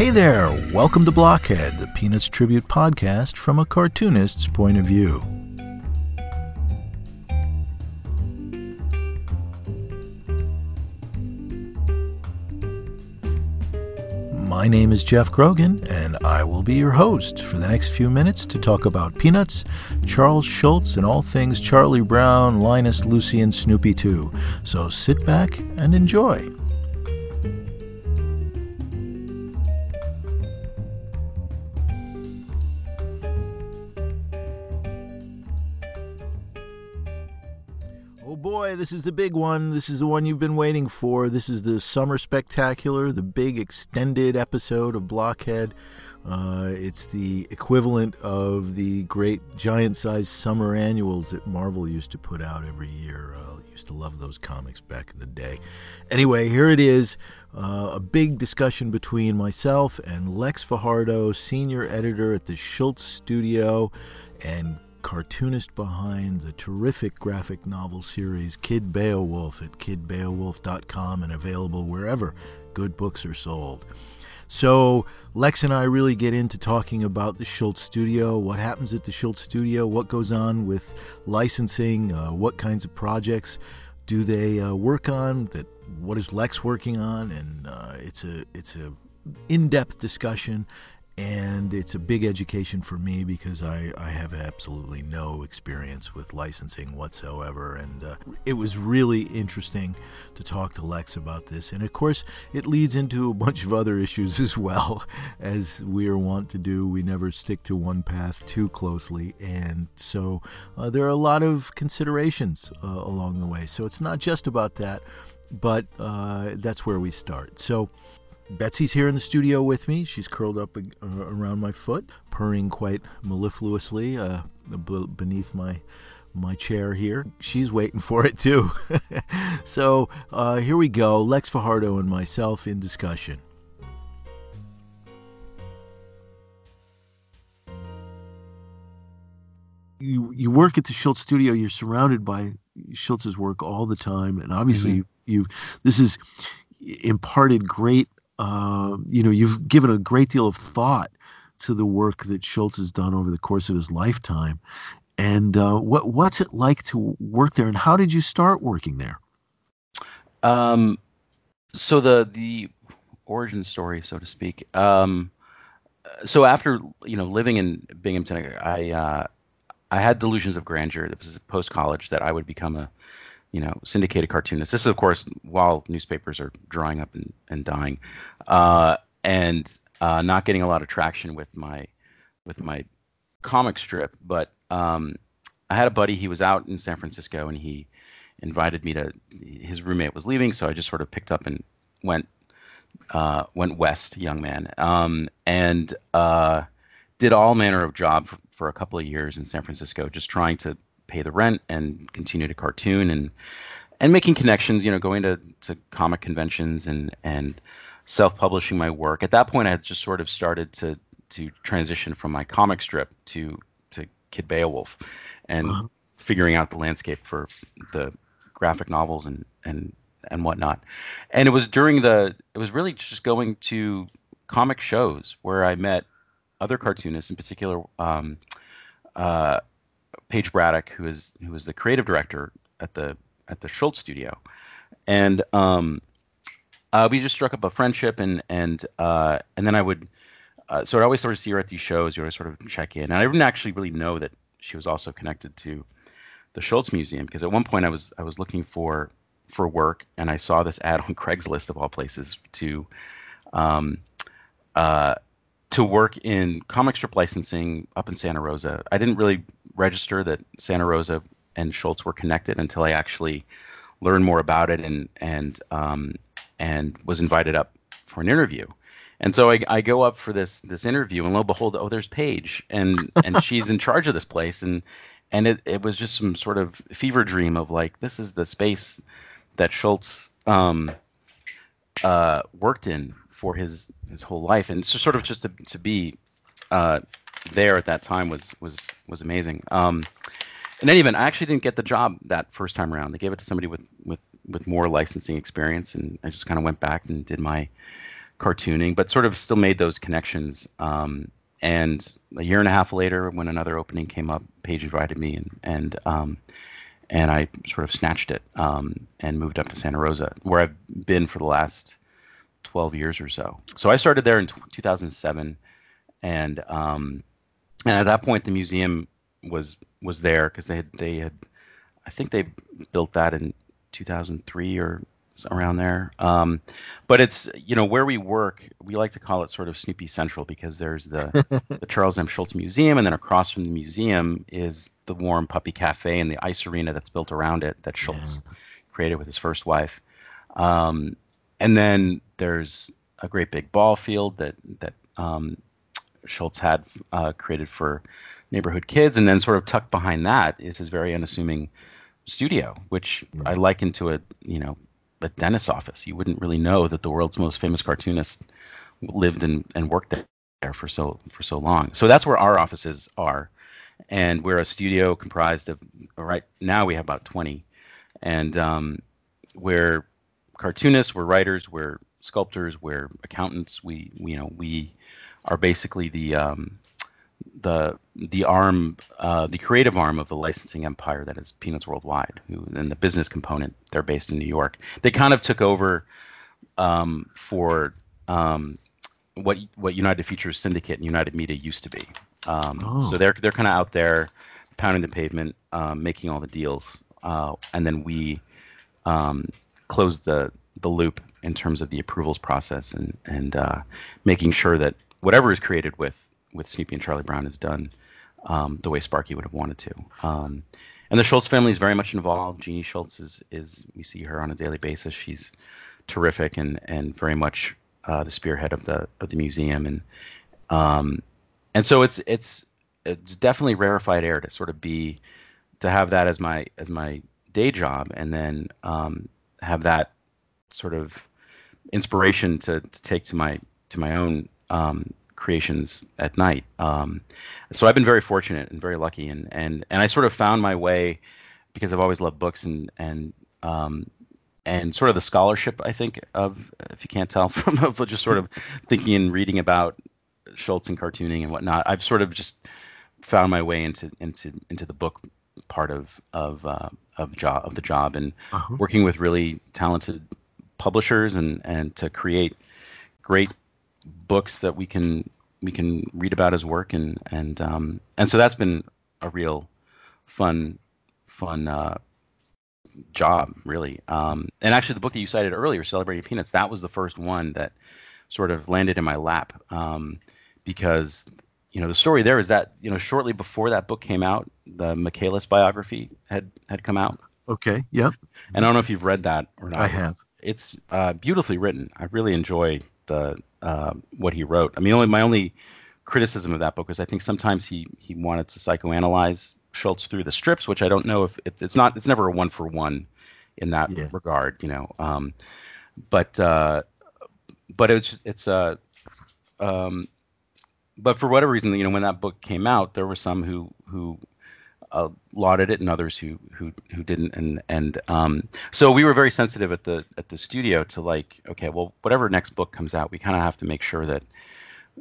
Hey there, welcome to Blockhead, the Peanuts Tribute podcast from a cartoonist's point of view. My name is Jeff Grogan, and I will be your host for the next few minutes to talk about Peanuts, Charles Schulz, and all things Charlie Brown, Linus, Lucy, and Snoopy too. So sit back and enjoy. This is the big one. This is the one you've been waiting for. This is the Summer Spectacular, the big extended episode of Blockhead. Uh, it's the equivalent of the great giant sized summer annuals that Marvel used to put out every year. Uh, used to love those comics back in the day. Anyway, here it is uh, a big discussion between myself and Lex Fajardo, senior editor at the Schulz Studio, and cartoonist behind the terrific graphic novel series Kid Beowulf at kidbeowulf.com and available wherever good books are sold. So, Lex and I really get into talking about the Schulz Studio, what happens at the Schulz Studio, what goes on with licensing, uh, what kinds of projects do they uh, work on, that what is Lex working on, and uh, it's a it's a in-depth discussion and it's a big education for me because I, I have absolutely no experience with licensing whatsoever. And uh, it was really interesting to talk to Lex about this. And of course, it leads into a bunch of other issues as well, as we are wont to do. We never stick to one path too closely. And so uh, there are a lot of considerations uh, along the way. So it's not just about that, but that's where we start. So Betsy's here in the studio with me. She's curled up uh, around my foot, purring quite mellifluously uh, beneath my my chair here. She's waiting for it too. so uh, here we go. Lex Fajardo and myself in discussion. You you work at the Schulz studio. You're surrounded by Schulz's work all the time, and obviously mm-hmm. you, you've this is imparted great uh, you know, you've given a great deal of thought to the work that Schulz has done over the course of his lifetime. And uh, what what's it like to work there, and how did you start working there? Um, so the the origin story, so to speak. Um, so after you know living in Binghamton, I uh, I had delusions of grandeur. It was post college that I would become a you know, syndicated cartoonists. This is, of course, while newspapers are drying up and, and dying, uh, and uh, not getting a lot of traction with my with my comic strip. But um, I had a buddy. He was out in San Francisco, and he invited me to. His roommate was leaving, so I just sort of picked up and went uh, went west, young man, um, and uh, did all manner of job for, for a couple of years in San Francisco, just trying to pay the rent and continue to cartoon and and making connections. You know, going to to comic conventions and and self-publishing my work. At that point, I had just sort of started to to transition from my comic strip to to Kid Beowulf, and uh-huh. figuring out the landscape for the graphic novels and and and whatnot. And it was during the it was really just going to comic shows where I met other cartoonists, in particular um, uh, Paige Braddock, who is who is the creative director at the at the Schulz studio, and um, uh, we just struck up a friendship, and and uh, and then I would. Uh, so I always sort of see her at these shows. You know, sort of check in, and I didn't actually really know that she was also connected to the Schulz Museum because at one point I was I was looking for for work, and I saw this ad on Craigslist of all places to um, uh, to work in comic strip licensing up in Santa Rosa. I didn't really register that Santa Rosa and Schulz were connected until I actually learned more about it and and um, and was invited up for an interview. And so I, I go up for this this interview, and lo and behold, oh, there's Paige, and and she's in charge of this place, and and it, it was just some sort of fever dream of like this is the space that Schulz um, uh, worked in for his his whole life, and so sort of just to to be uh, there at that time was was was amazing. Um, in any event, I actually didn't get the job that first time around. They gave it to somebody with with with more licensing experience, and I just kind of went back and did my cartooning, but sort of still made those connections. Um, and a year and a half later, when another opening came up, Paige invited me, and and um, and I sort of snatched it um, and moved up to Santa Rosa, where I've been for the last 12 years or so. So I started there in t- 2007, and um, and at that point the museum was was there because they had they had I think they built that in 2003 or around there. Um, but it's you know where we work, we like to call it sort of Snoopy Central because there's the, the Charles M. Schulz Museum, and then across from the museum is the Warm Puppy Cafe and the ice arena that's built around it that Schulz yeah. created with his first wife. Um, and then there's a great big ball field that that um, Schulz had uh, created for neighborhood kids, and then sort of tucked behind that is his very unassuming studio, which I liken to a you know a dentist's office. You wouldn't really know that the world's most famous cartoonist lived and, and worked there for so for so long. So that's where our offices are, and we're a studio comprised of right now we have about 20, and um, we're cartoonists, we're writers, we're sculptors, we're accountants. We, we you know we are basically the um, the the arm, uh, the creative arm of the licensing empire that is Peanuts Worldwide, who and the business component they're based in New York. They kind of took over um, for um, what what United Features Syndicate and United Media used to be. Um, oh. So they're they're kind of out there pounding the pavement, um, making all the deals, uh, and then we um, close the the loop in terms of the approvals process and and uh, making sure that whatever is created with with Snoopy and Charlie Brown is done um, the way Sparky would have wanted to. Um, and the Schulz family is very much involved. Jeannie Schulz is, is we see her on a daily basis. She's terrific and and very much uh, the spearhead of the of the museum and um, and so it's it's it's definitely rarefied air to sort of be to have that as my as my day job and then um, have that sort of inspiration to, to take to my to my own um, creations at night. Um, so I've been very fortunate and very lucky, and and and I sort of found my way because I've always loved books and and um, and sort of the scholarship I think of if you can't tell from of just sort of thinking and reading about Schulz and cartooning and whatnot. I've sort of just found my way into into into the book part of of uh, of job of the job and uh-huh. working with really talented publishers and and to create great books that we can we can read about his work and and um, and so that's been a real fun fun uh, job really. Um, and actually the book that you cited earlier celebrating peanuts that was the first one that sort of landed in my lap um, because you know the story there is that you know shortly before that book came out the michaelis biography had had come out. Okay yep. And i don't know if you've read that or not. I have. It's uh, beautifully written. I really enjoy the uh, what he wrote. I mean, only my only criticism of that book is I think sometimes he he wanted to psychoanalyze Schulz through the strips, which I don't know if it's, it's not it's never a one for one in that yeah. regard, you know. Um, but uh, but it's it's a uh, um, but for whatever reason, you know, when that book came out, there were some who who uh, lauded it and others who who who didn't. And and um, so we were very sensitive at the at the studio to like okay well whatever next book comes out we kind of have to make sure that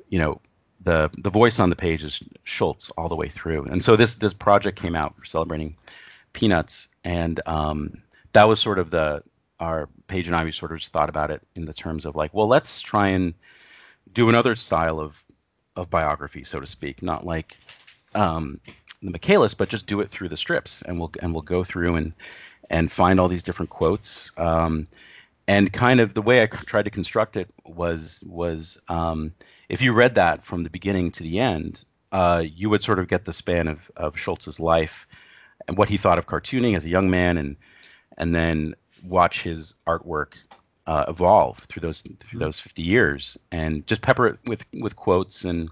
you know the the voice on the page is Schulz all the way through. And so this this project came out for celebrating peanuts. And um, that was sort of the our Paige and I we sort of thought about it in the terms of like well let's try and do another style of of biography so to speak. Not like um, the Michaelis, but just do it through the strips, and we'll and we'll go through and and find all these different quotes. Um, and kind of the way I tried to construct it was was um, if you read that from the beginning to the end, uh, you would sort of get the span of of Schulz's life and what he thought of cartooning as a young man, and and then watch his artwork uh, evolve through those through those 50 years, and just pepper it with with quotes and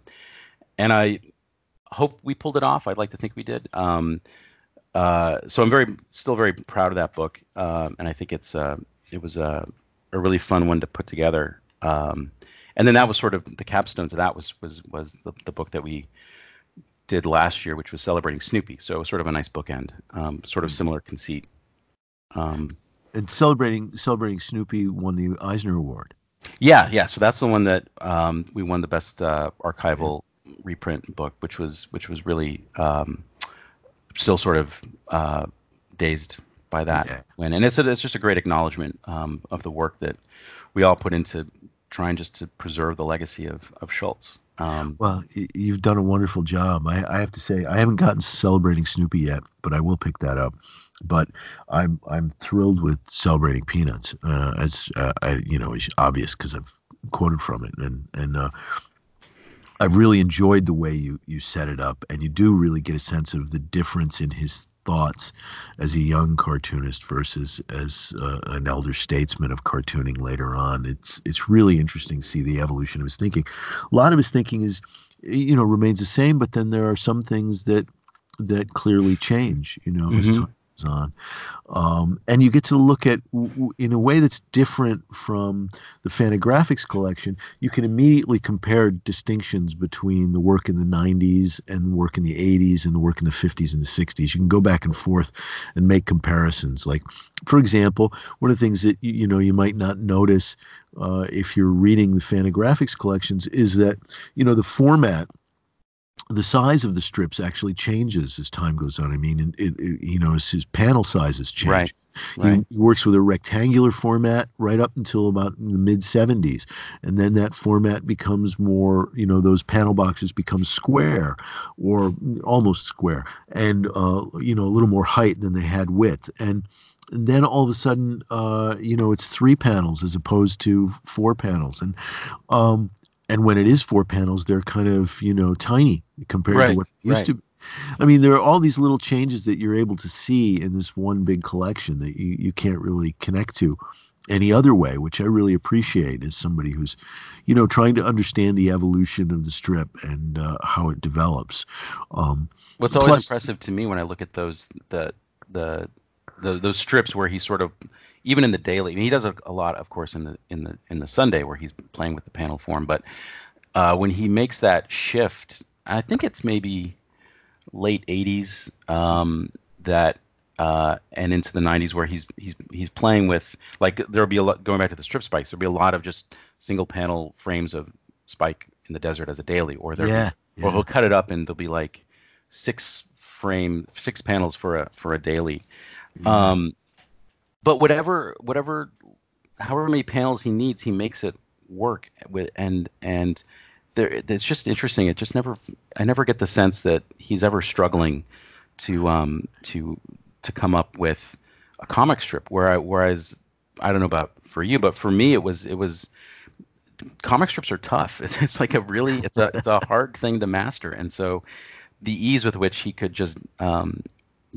and I hope we pulled it off. I'd like to think we did. Um, uh, so I'm very, still very proud of that book, um, and I think it's uh, it was a, a really fun one to put together. Um, and then that was sort of the capstone to that was was was the, the book that we did last year, which was celebrating Snoopy. So it was sort of a nice bookend, um, sort of similar conceit. Um, and celebrating celebrating Snoopy won the Eisner Award. Yeah, yeah. So that's the one that um, we won the best uh, archival reprint book, which was which was really um, still sort of uh, dazed by that Yeah. win, and it's a, it's just a great acknowledgement um, of the work that we all put into trying just to preserve the legacy of of Schulz. Um, Well, you've done a wonderful job. I, I have to say, I haven't gotten celebrating Snoopy yet, but I will pick that up. But I'm I'm thrilled with celebrating Peanuts. Uh, as uh, I, you know, it's obvious because I've quoted from it, and and uh, I've really enjoyed the way you you set it up, and you do really get a sense of the difference in his thoughts as a young cartoonist versus as uh, an elder statesman of cartooning later on. It's it's really interesting to see the evolution of his thinking. A lot of his thinking is, you know, remains the same, but then there are some things that that clearly change. You know, as Mhm. time goes on, um, and you get to look at in a way that's different from the Fantagraphics collection. You can immediately compare distinctions between the work in the 90s and the work in the 80s and the work in the 50s and the 60s. You can go back and forth and make comparisons. Like, for example, one of the things that you, you know you might not notice uh, if you're reading the Fantagraphics collections is that you know the format the size of the strips actually changes as time goes on. I mean, it, it, you know, as his panel sizes change. Right, He right. works with a rectangular format right up until about the mid 70s. And then that format becomes more, you know, those panel boxes become square or almost square and, uh, you know, a little more height than they had width. And and then all of a sudden, uh, you know, it's three panels as opposed to four panels. And, um, and when it is four panels, they're kind of, you know, tiny compared to what it used right. to be. I mean, there are all these little changes that you're able to see in this one big collection that you, you can't really connect to any other way, which I really appreciate as somebody who's, you know, trying to understand the evolution of the strip and uh, how it develops. Um, What's always Plus- impressive to me when I look at those the the, the those strips where he sort of even in the daily he does a, a lot of course in the in the in the Sunday where he's playing with the panel form but uh, when he makes that shift I think it's maybe late 80s um, that uh, and into the 90s where he's he's he's playing with like there'll be a lot going back to the strip spikes there'll be a lot of just single panel frames of Spike in the desert as a daily or there yeah. or he'll cut it up and there'll be like six frame six panels for a for a daily um but whatever whatever however many panels he needs he makes it work with and and there it's just interesting it just never i never get the sense that he's ever struggling to um to to come up with a comic strip where I, whereas i don't know about for you but for me it was it was comic strips are tough. It's like a really it's a it's a hard thing to master, and so the ease with which he could just um,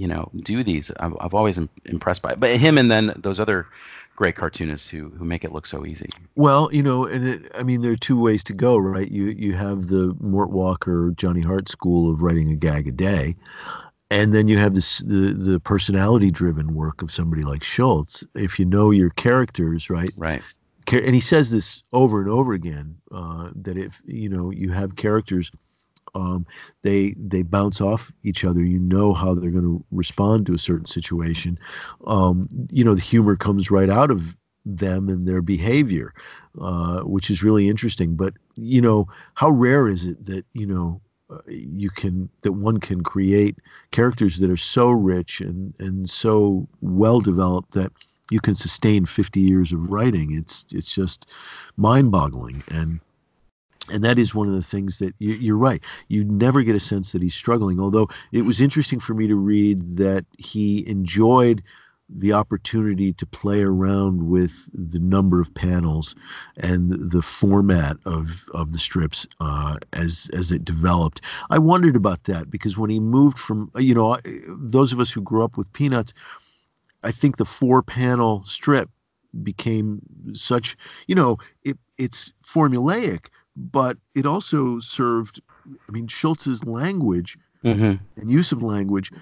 you know do these, I've, I've always im- impressed by. It. But him and then those other great cartoonists who who make it look so easy. Well, you know, and it, I mean, there are two ways to go, right? You you have the Mort Walker, Johnny Hart school of writing a gag a day, and then you have this the the personality driven work of somebody like Schulz. If you know your characters, right? Right. And he says this over and over again uh, that if you know you have characters. Um, they they bounce off each other. You know how they're going to respond to a certain situation. Um, you know the humor comes right out of them and their behavior, uh, which is really interesting. But you know, how rare is it that you know uh, you can that one can create characters that are so rich and and so well developed that you can sustain 50 years of writing. It's it's just mind-boggling and. And that is one of the things that you, you're right. You never get a sense that he's struggling. Although it was interesting for me to read that he enjoyed the opportunity to play around with the number of panels and the format of of the strips uh, as as it developed. I wondered about that because when he moved from you know those of us who grew up with Peanuts, I think the four panel strip became such you know it it's formulaic, but it also served. I mean Schulz's language Mm-hmm. and use of language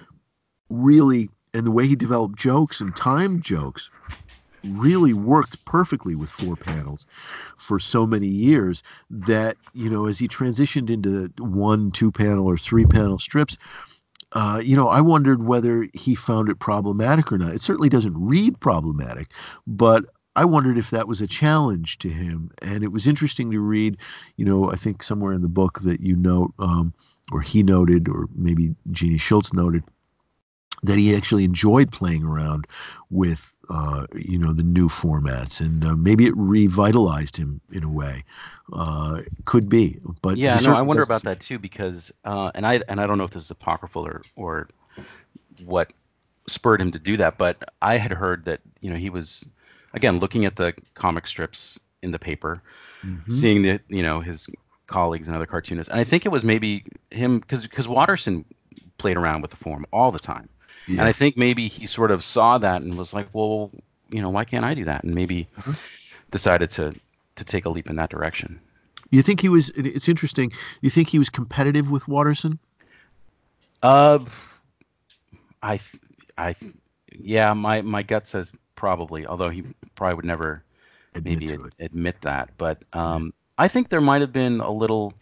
really and the way he developed jokes and timed jokes really worked perfectly with four panels for so many years that you know as he transitioned into one two panel or three panel strips uh, you know i wondered whether he found it problematic or not it certainly doesn't read problematic but I wondered if that was a challenge to him. And it was interesting to read, you know, I think somewhere in the book that you note, um, or he noted, or maybe Jeannie Schulz noted, that he actually enjoyed playing around with uh, you know the new formats and uh, maybe it revitalized him in a way uh, could be but yeah no i wonder about that too because uh, and i and i don't know if this is apocryphal or or what spurred him to do that but i had heard that you know he was again looking at the comic strips in the paper mm-hmm. seeing the you know his colleagues and other cartoonists and i think it was maybe him because because watterson played around with the form all the time yeah. And I think maybe he sort of saw that and was like, well, you know, why can't I do that? And maybe uh-huh. decided to to take a leap in that direction. You think he was? It's interesting. You think he was competitive with Watterson? Uh, I, I, yeah. My my gut says probably. Although he probably would never admit maybe ad, admit that. But um, I think there might have been a little.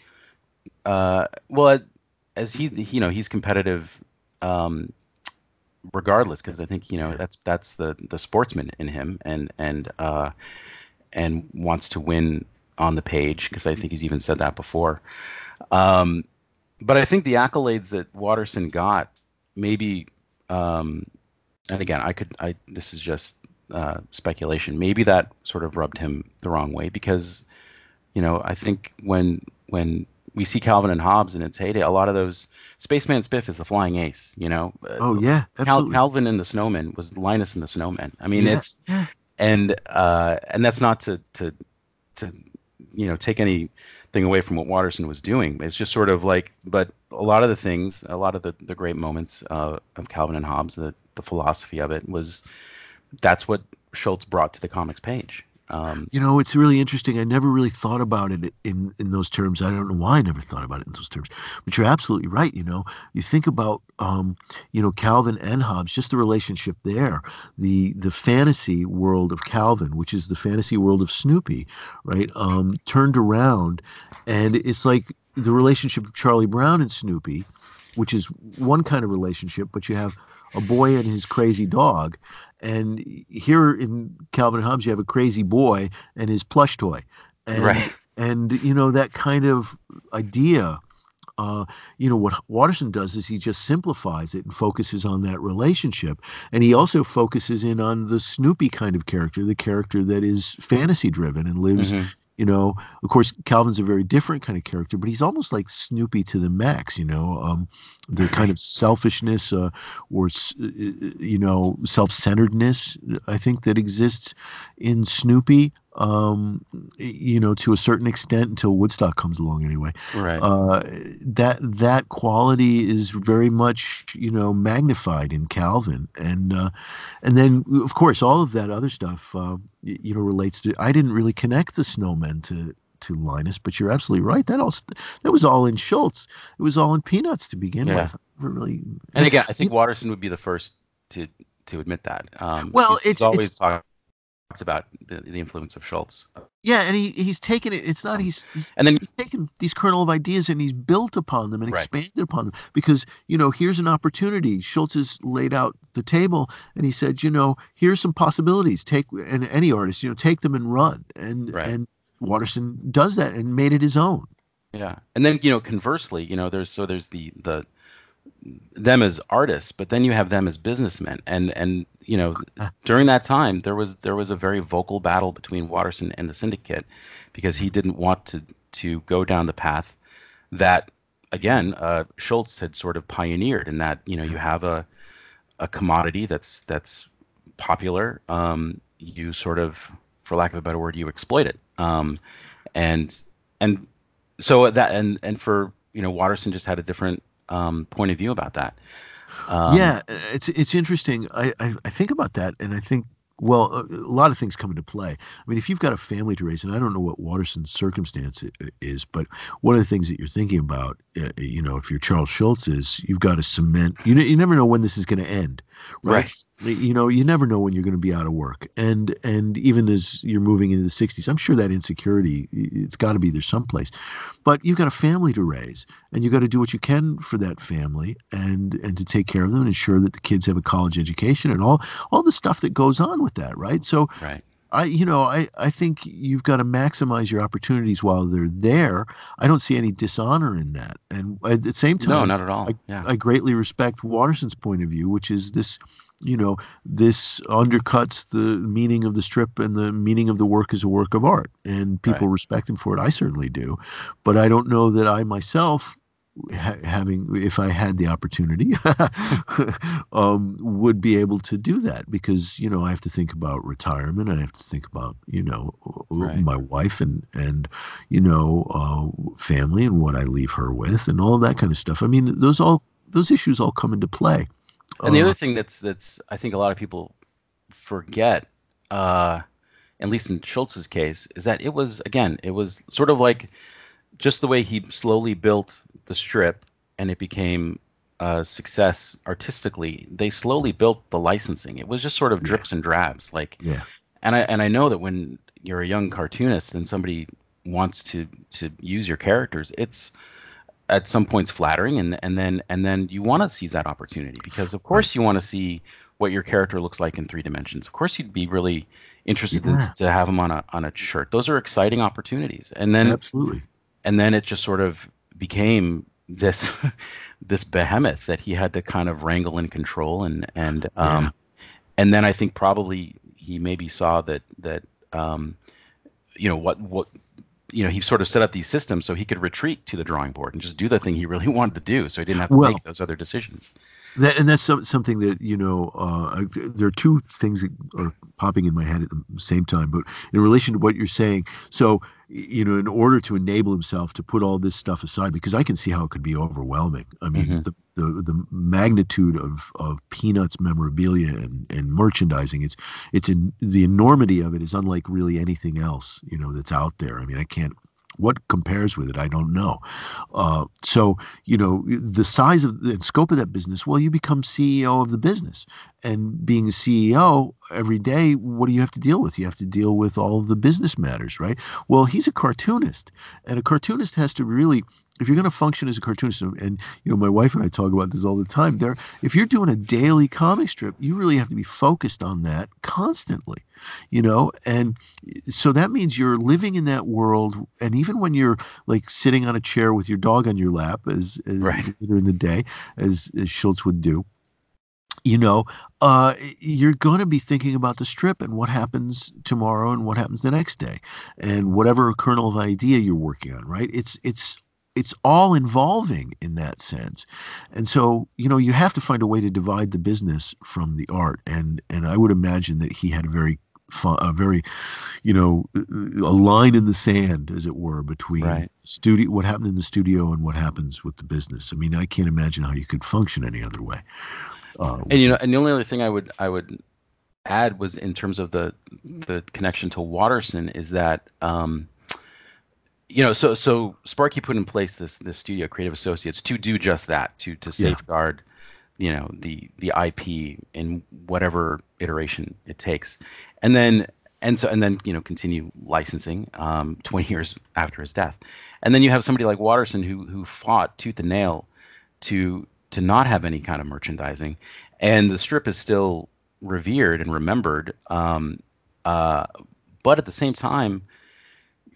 Uh, well, as he, you know, he's competitive um, regardless because I think you know that's that's the the sportsman in him and and uh, and wants to win on the page because I think he's even said that before. Um, but I think the accolades that Watterson got maybe um, and again I could I this is just uh, speculation maybe that sort of rubbed him the wrong way because you know I think when when we see Calvin and Hobbes in its heyday. A lot of those Spaceman Spiff is the flying ace, you know. Uh, oh yeah, absolutely. Cal- Calvin and the Snowman was Linus and the Snowman. I mean, yeah. it's and uh, and that's not to to to you know take anything away from what Watterson was doing. It's just sort of like, but a lot of the things, a lot of the the great moments uh, of Calvin and Hobbes, the the philosophy of it was that's what Schulz brought to the comics page. Um, you know, it's really interesting. I never really thought about it in in those terms. I don't know why I never thought about it in those terms. But you're absolutely right. You know, you think about um, you know Calvin and Hobbes, just the relationship there, the the fantasy world of Calvin, which is the fantasy world of Snoopy, right? Um, turned around, and it's like the relationship of Charlie Brown and Snoopy, which is one kind of relationship, but you have a boy and his crazy dog. And here in Calvin and Hobbes, you have a crazy boy and his plush toy. And, right. And, you know, that kind of idea, uh, you know, what Watterson does is he just simplifies it and focuses on that relationship. And he also focuses in on the Snoopy kind of character, the character that is fantasy driven and lives mm-hmm you know of course calvin's a very different kind of character but he's almost like snoopy to the max you know um, the kind of selfishness uh, or uh, uh, you know self-centeredness i think that exists in snoopy um, you know, to a certain extent until Woodstock comes along anyway. Right. Uh, that that quality is very much you know magnified in Calvin, and uh, and then of course all of that other stuff uh, you know relates to. I didn't really connect the snowmen to to Linus, but you're absolutely right. That all that was all in Schulz. It was all in Peanuts to begin yeah. with. Really. And again, I think Watterson would be the first to to admit that. Um, well, it's always it's, talked about the, the influence of Schulz. Yeah, and he he's taken it. It's not um, he's, he's and then he's taken these kernel of ideas and he's built upon them and right. expanded upon them because you know here's an opportunity. Schulz has laid out the table and he said, you know, here's some possibilities. Take and any artist, you know, take them and run. And right. and Watterson does that and made it his own. Yeah, and then you know conversely, you know, there's so there's the the them as artists, but then you have them as businessmen. And and you know, during that time, there was there was a very vocal battle between Watterson and the syndicate because he didn't want to to go down the path that again uh, Schulz had sort of pioneered. In that you know you have a a commodity that's that's popular. Um, you sort of, for lack of a better word, you exploit it. Um, and and so that and and for you know Watterson just had a different um, point of view about that. Um, yeah, it's it's interesting. I, I, I think about that, and I think well, a, a, lot of things come into play. I mean, if you've got a family to raise, and I don't know what Watterson's circumstance is, but one of the things that you're thinking about, uh, you know, if you're Charles Schulz, is you've got to cement. You know, you never know when this is going to end, right? right you know you never know when you're going to be out of work. And and even as you're moving into the 60s i'm sure that insecurity it's got to be there someplace. But you've got a family to raise and you've got to do what you can for that family and and to take care of them and ensure that the kids have a college education and all all the stuff that goes on with that right? So right I, you know, I, I think you've got to maximize your opportunities while they're there. I don't see any dishonor in that. And at the same time, no, not at all. I, yeah. I greatly respect Watterson's point of view, which is this, you know, this undercuts the meaning of the strip and the meaning of the work as a work of art. And people Right. respect him for it. I certainly do. But I don't know that I myself ha- having if I had the opportunity um, would be able to do that because you know I have to think about retirement I have to think about you know Right. my wife and and you know uh, family and what I leave her with and all that kind of stuff I mean those all those issues all come into play And the Uh, other thing that's that's I think a lot of people forget, uh, at least in Schulz's case, is that it was again it was sort of like just the way he slowly built the strip and it became a success artistically. They slowly built the licensing. It was just sort of Yeah. drips and drabs, like yeah and I and I know that when you're a young cartoonist and somebody wants to to use your characters, it's at some points flattering and and then and then you want to seize that opportunity because of course you want to see what your character looks like in three dimensions. Of course you'd be really interested in, to have them on a on a shirt. Those are exciting opportunities. And then absolutely and then it just sort of became this this behemoth that he had to kind of wrangle and control and and um Yeah. and then I think probably he maybe saw that that um you know what what you know he sort of set up these systems so he could retreat to the drawing board and just do the thing he really wanted to do so he didn't have to Well- make those other decisions That, and that's some, something that you know. Uh, there are two things that are popping in my head at the same time. But in relation to what you're saying, so you know, in order to enable himself to put all this stuff aside, because I can see how it could be overwhelming. I mean, Mhm. the, the the magnitude of of Peanuts memorabilia and, and merchandising, it's it's in the enormity of it is unlike really anything else you know that's out there. I mean, I can't. What compares with it? I don't know. Uh, so you know the size of the scope of that business well you become ceo of the business and being ceo every day what do you have to deal with you have to deal with all of the business matters right well he's a cartoonist and a cartoonist has to really if you're going to function as a cartoonist and you know my wife and i talk about this all the time there if you're doing a daily comic strip you really have to be focused on that constantly you know and so that means you're living in that world and even when you're like sitting on a chair with your dog on your lap as, as Right. later in the day as, as schulz would do you know uh, you're going to be thinking about the strip and what happens tomorrow and what happens the next day and whatever kernel of idea you're working on right it's it's it's all involving in that sense. And so you know you have to find a way to divide the business from the art. And and i would imagine that he had a very fun, a very you know a line in the sand as it were between Right. studio what happened in the studio and what happens with the business. I mean i can't imagine how you could function any other way uh, and you know and the only other thing i would i would add was in terms of the the connection to watterson is that um you know so so sparky put in place this this studio creative associates to do just that to to Yeah. safeguard you know the the ip in whatever iteration it takes. And then and so and then you know continue licensing um 20 years after his death. And then you have somebody like watterson who who fought tooth and nail to to not have any kind of merchandising. And the strip is still revered and remembered um uh but at the same time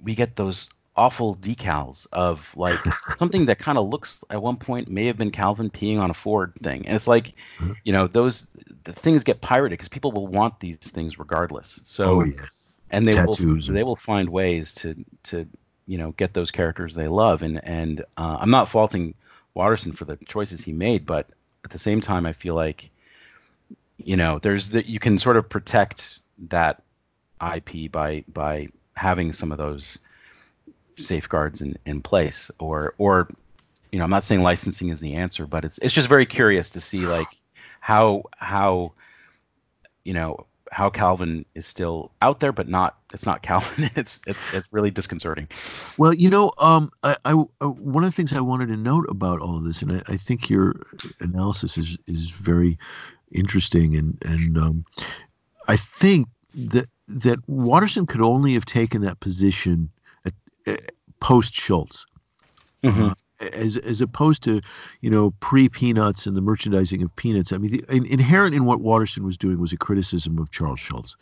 we get those awful decals of like something that kind of looks at one point may have been Calvin peeing on a Ford thing. And it's like, Mhm. you know, those the things get pirated because people will want these things regardless. So oh yeah and they will Tattoos and- they will find ways to to you know get those characters they love and and uh, I'm not faulting Watterson for the choices he made, but at the same time I feel like you know there's that you can sort of protect that IP by by having some of those safeguards in, in place or or you know I'm not saying licensing is the answer but it's it's just very curious to see like how how you know how Calvin is still out there but not it's not Calvin. It's it's it's really disconcerting. Well, you know, um, I, I, I- one of the things I wanted to note about all of this, and I, I think your analysis is is very interesting, and and um, I think that that Watterson could only have taken that position uh, post Schulz. Mhm. Uh, as as opposed to you know pre Peanuts and the merchandising of Peanuts. I mean, the, in, inherent in what Watterson was doing was a criticism of Charles Schulz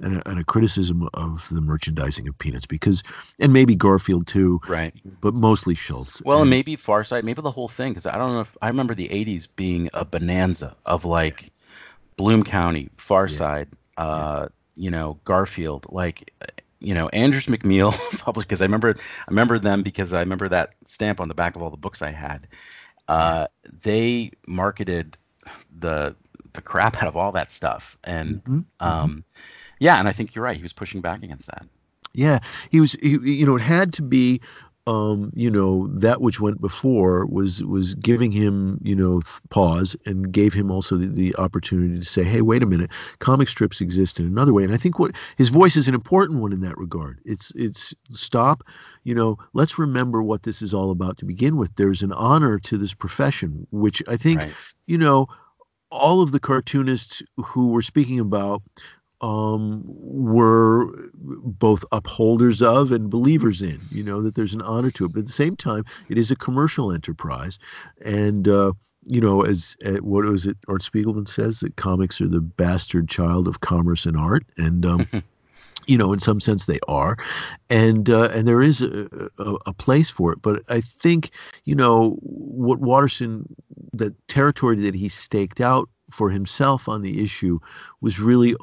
and a, and a criticism of the merchandising of Peanuts because, and maybe Garfield too, right? But mostly Schulz. Well, and, and maybe Far Side, maybe the whole thing because I don't know if I remember the '80s being a bonanza of like Bloom County, Farside, yeah. uh, yeah. you know, Garfield, like you know Andrews McMeel published because I remember I remember them because I remember that stamp on the back of all the books I had. Uh, they marketed the the crap out of all that stuff, and mm-hmm. mm-hmm. um, yeah, and I think you're right. He was pushing back against that. Yeah, he was. He, you know, it had to be um, you know, that which went before was was giving him, you know, pause and gave him also the, the, opportunity to say, hey, wait a minute, comic strips exist in another way. And I think what his voice is an important one in that regard. It's it's stop, you know, let's remember what this is all about to begin with. There's an honor to this profession, which I think, right. you know, all of the cartoonists who were speaking about um, were both upholders of and believers in. You know that there's an honor to it, but at the same time, it is a commercial enterprise, and uh, you know, as uh, what was it? Art Spiegelman says that comics are the bastard child of commerce and art, and um, you know, in some sense, they are, and uh, and there is a, a, a, place for it. But I think you know what Watterson, the territory that he staked out for himself on the issue was really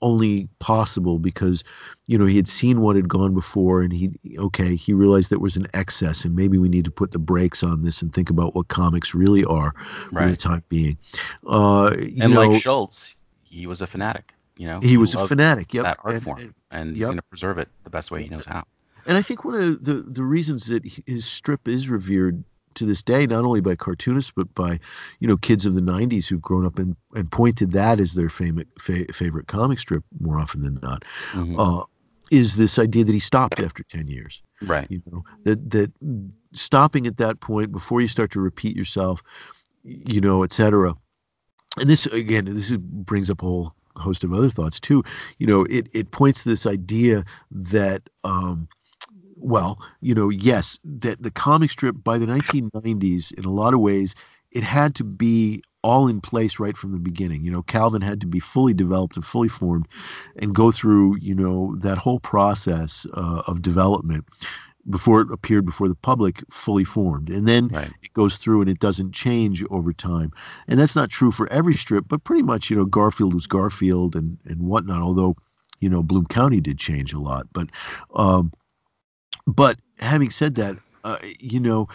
only possible because you know he had seen what had gone before and he okay he realized there was an excess and maybe we need to put the brakes on this and think about what comics really are right. for the time being uh, and know, like schulz he was a fanatic you know he, he was a fanatic yep that art and, form and, and he's yep. going to preserve it the best way he knows how and i think one of the the reasons that his strip is revered to this day, not only by cartoonists but by, you know, kids of the '90s who've grown up and, and pointed that as their favorite fa- favorite comic strip more often than not. Mm-hmm. Uh, is this idea that he stopped after 10 years right you know that that stopping at that point before you start to repeat yourself you know etc and this again this is, brings up a whole host of other thoughts too you know it it points to this idea that um well, you know, yes, that the comic strip by the 1990s, in a lot of ways, it had to be all in place right from the beginning. You know, Calvin had to be fully developed and fully formed, and go through, you know, that whole process uh, of development before it appeared before the public fully formed and then right. it goes through and it doesn't change over time and that's not true for every strip but pretty much you know garfield was garfield and and whatnot although you know bloom county did change a lot but um but having said that, uh, you know,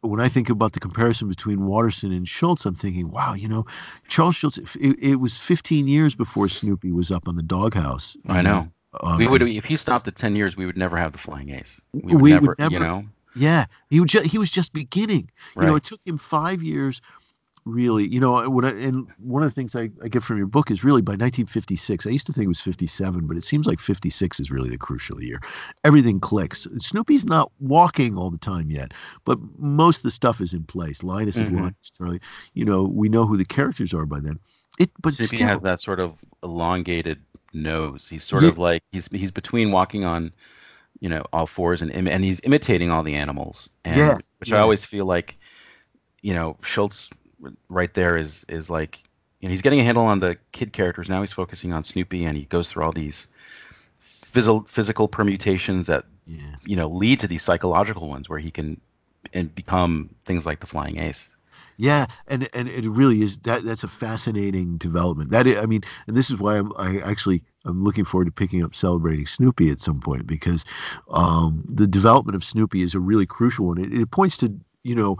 when I think about the comparison between Watterson and Schulz, I'm thinking, wow, you know, Charles Schulz. It, it was 15 years before Snoopy was up on the doghouse. I know. Um, we would, if he stopped at 10 years, we would never have the Flying Ace. We would, we never, would never, you know. Yeah, he would. Ju- he was just beginning. Right. You know, it took him five years really, you know, what I, and one of the things I, I get from your book is really by 1956. I used to think it was 57, but it seems like 56 is really the crucial year. Everything clicks. Snoopy's not walking all the time yet, but most of the stuff is in place. Linus mm-hmm. is Linus. Charlie. You know, we know who the characters are by then. It, but Snoopy still, has that sort of elongated nose. He's sort yeah. of like he's he's between walking on, you know, all fours and and he's imitating all the animals. And, yeah. Which yeah. I always feel like, you know, Schulz right there is is like you know he's getting a handle on the kid characters now he's focusing on Snoopy and he goes through all these phys- physical permutations that yeah. you know lead to these psychological ones where he can and become things like the flying ace yeah, and and it really is that that's a fascinating development. That is, I mean, and this is why I'm I actually I'm looking forward to picking up celebrating Snoopy at some point because um, the development of Snoopy is a really crucial one. It, it points to you know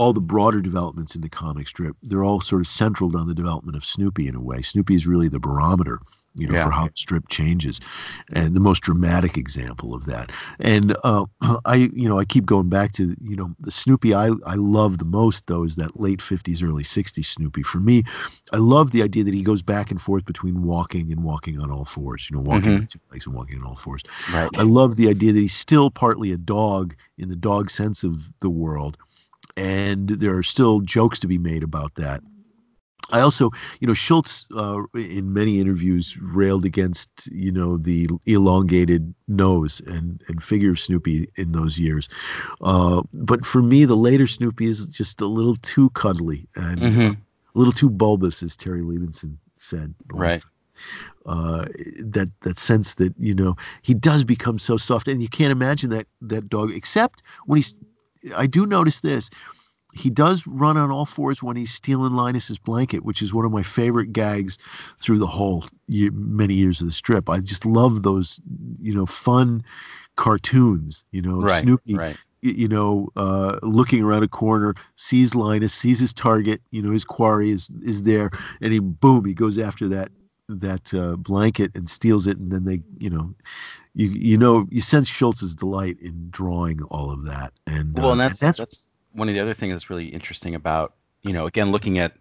all the broader developments in the comic strip, they're all sort of central on the development of Snoopy in a way. Snoopy is really the barometer you know, yeah. for how the strip changes, and the most dramatic example of that. And uh, I, you know, I keep going back to, you know, the Snoopy I I love the most though is that late '50s, early '60s Snoopy. For me, I love the idea that he goes back and forth between walking and walking on all fours. You know, walking mm-hmm. two legs and walking on all fours. Right. I love the idea that he's still partly a dog in the dog sense of the world and there are still jokes to be made about that. I also, you know, Schulz uh, in many interviews railed against, you know, the elongated nose and, and figure of Snoopy in those years. Uh, but for me, the later Snoopy is just a little too cuddly and mm-hmm. a little too bulbous, as Terry Levinson said. Right. Uh, that that sense that you know he does become so soft, and you can't imagine that that dog. Except when he's, I do notice this he does run on all fours when he's stealing Linus's blanket, which is one of my favorite gags through the whole year, many years of the strip. I just love those, you know, fun cartoons. You know, right, Snoopy, right. you know, uh, looking around a corner, sees Linus, sees his target. You know, his quarry is is there, and he boom, he goes after that that uh, blanket and steals it, and then they, you know, you you know, you sense Schulz's delight in drawing all of that. And well, uh, and that's, and that's that's one of the other things that's really interesting about you know again looking at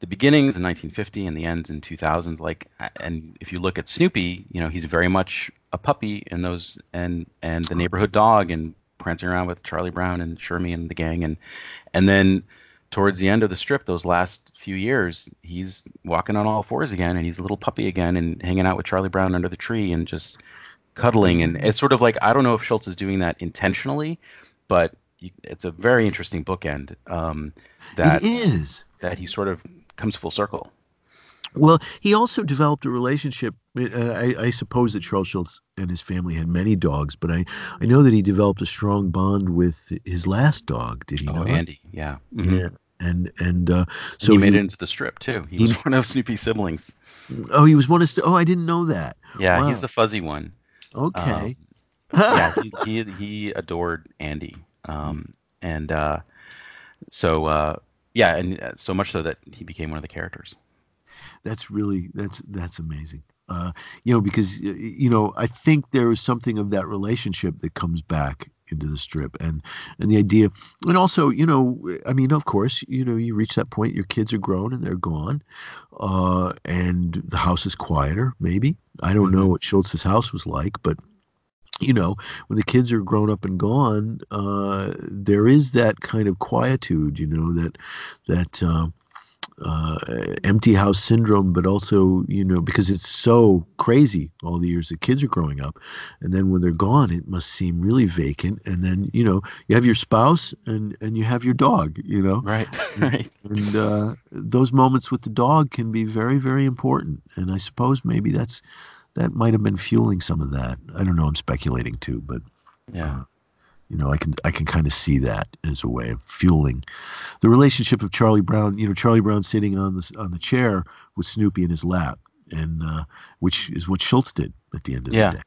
the beginnings in 1950 and the ends in 2000s like and if you look at Snoopy you know he's very much a puppy in those and and the neighborhood dog and prancing around with Charlie Brown and Shermy and the gang and and then towards the end of the strip those last few years he's walking on all fours again and he's a little puppy again and hanging out with Charlie Brown under the tree and just cuddling and it's sort of like I don't know if Schulz is doing that intentionally but it's a very interesting bookend. Um, that it is that he sort of comes full circle. Well, he also developed a relationship. Uh, I, I, suppose that Charles Schulz and his family had many dogs, but I, I know that he developed a strong bond with his last dog. Did he? Oh, not? Andy. Yeah. Mm-hmm. Yeah. And and uh, so and he made he, it into the strip too. He, he, was one of Snoopy's siblings. Oh, he was one of. Oh, I didn't know that. Yeah, wow. he's the fuzzy one. Okay. Um, yeah, he, he he adored Andy. Um, and uh, so uh, yeah, and uh, so much so that he became one of the characters. That's really that's that's amazing. Uh, you know, because you know, I think there is something of that relationship that comes back into the strip, and and the idea, and also, you know, I mean, of course, you know, you reach that point, your kids are grown and they're gone, uh, and the house is quieter. Maybe I don't know mm-hmm. what schulz's house was like, but you know, when the kids are grown up and gone, uh, there is that kind of quietude, you know, that that uh, uh, empty house syndrome, but also, you know, because it's so crazy all the years the kids are growing up, and then when they're gone, it must seem really vacant. And then, you know, you have your spouse and and you have your dog, you know, right, right, and uh, those moments with the dog can be very, very important. And I suppose maybe that's that might have been fueling some of that. I don't know. I'm speculating too, but yeah, uh, you know, I can I can kind of see that as a way of fueling the relationship of Charlie Brown. You know, Charlie Brown sitting on the on the chair with Snoopy in his lap, and uh, which is what Schulz did at the end of yeah. the day.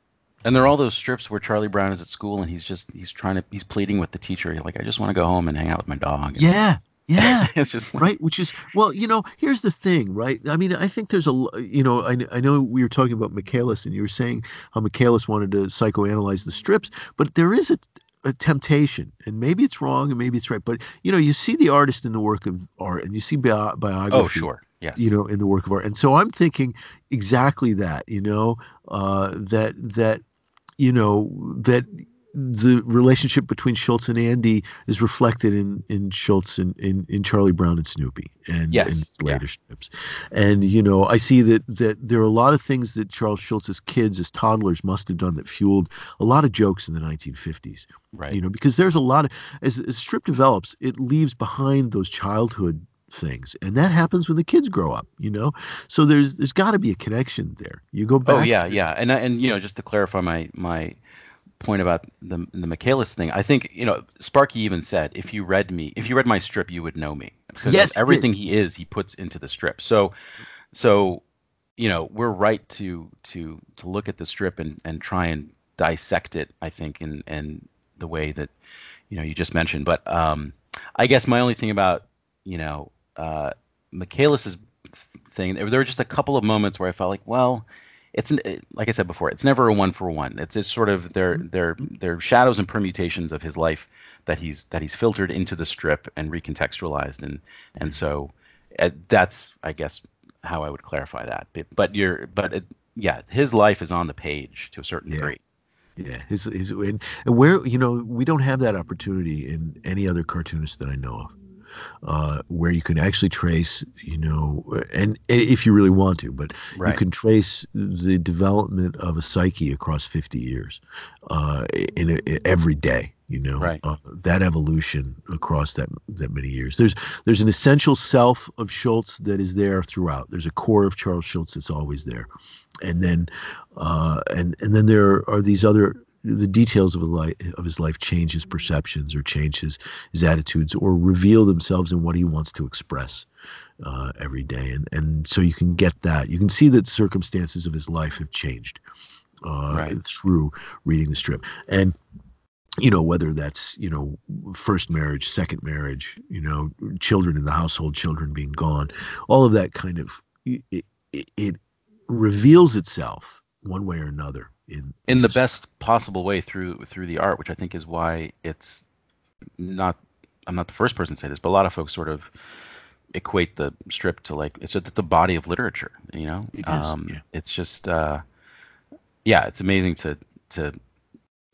And there are all those strips where Charlie Brown is at school and he's just he's trying to he's pleading with the teacher. He's like, I just want to go home and hang out with my dog. And, yeah, yeah, it's just like... right. Which is well, you know, here's the thing, right? I mean, I think there's a, you know, I, I know we were talking about Michaelis, and you were saying how Michaelis wanted to psychoanalyze the strips, but there is a, a temptation, and maybe it's wrong, and maybe it's right. But you know, you see the artist in the work of art, and you see bi- biography. Oh, sure. Yes. You know, in the work of art, and so I'm thinking exactly that. You know, uh, that that you know that the relationship between Schulz and Andy is reflected in in Schulz and in, in Charlie Brown and Snoopy and, yes. and later yeah. strips. And you know, I see that that there are a lot of things that Charles Schulz as kids, as toddlers, must have done that fueled a lot of jokes in the 1950s. Right. You know, because there's a lot of as as strip develops, it leaves behind those childhood things and that happens when the kids grow up you know so there's there's got to be a connection there you go oh, back oh yeah yeah and and you know just to clarify my my point about the the Michaelis thing, I think you know Sparky even said if you read me, if you read my strip, you would know me because yes, everything he is, he puts into the strip. So, so you know we're right to to to look at the strip and and try and dissect it. I think in in the way that you know you just mentioned. But um, I guess my only thing about you know uh, Michaelis's thing, there were just a couple of moments where I felt like, well it's like I said before, it's never a one for one. It's just sort of their mm-hmm. their their shadows and permutations of his life that he's that he's filtered into the strip and recontextualized, and and so uh, that's I guess how I would clarify that. But, but you're but it, yeah, his life is on the page to a certain yeah. degree. Yeah, his his and where you know we don't have that opportunity in any other cartoonist that I know of. Uh, where you can actually trace, you know, and if you really want to, but Right. you can trace the development of a psyche across 50 years, uh, in, a, every day. You know, Right. uh, that evolution across that that many years. There's there's an essential self of Schulz that is there throughout. There's a core of Charles Schulz that's always there, and then uh, and and then there are these other the details of a life of his life change his perceptions or change his, his attitudes or reveal themselves in what he wants to express uh, every day. And and so you can get that. You can see that circumstances of his life have changed uh, Right. through reading the strip. And you know whether that's you know first marriage second marriage you know children in the household children being gone all of that kind of it, it, it reveals itself one way or another in in the best possible way through through the art, which I think is why it's not. I'm not the first person to say this, but a lot of folks sort of equate the strip to like it's just it's a body of literature. You know, It is, yeah. it's just uh, yeah, it's amazing to to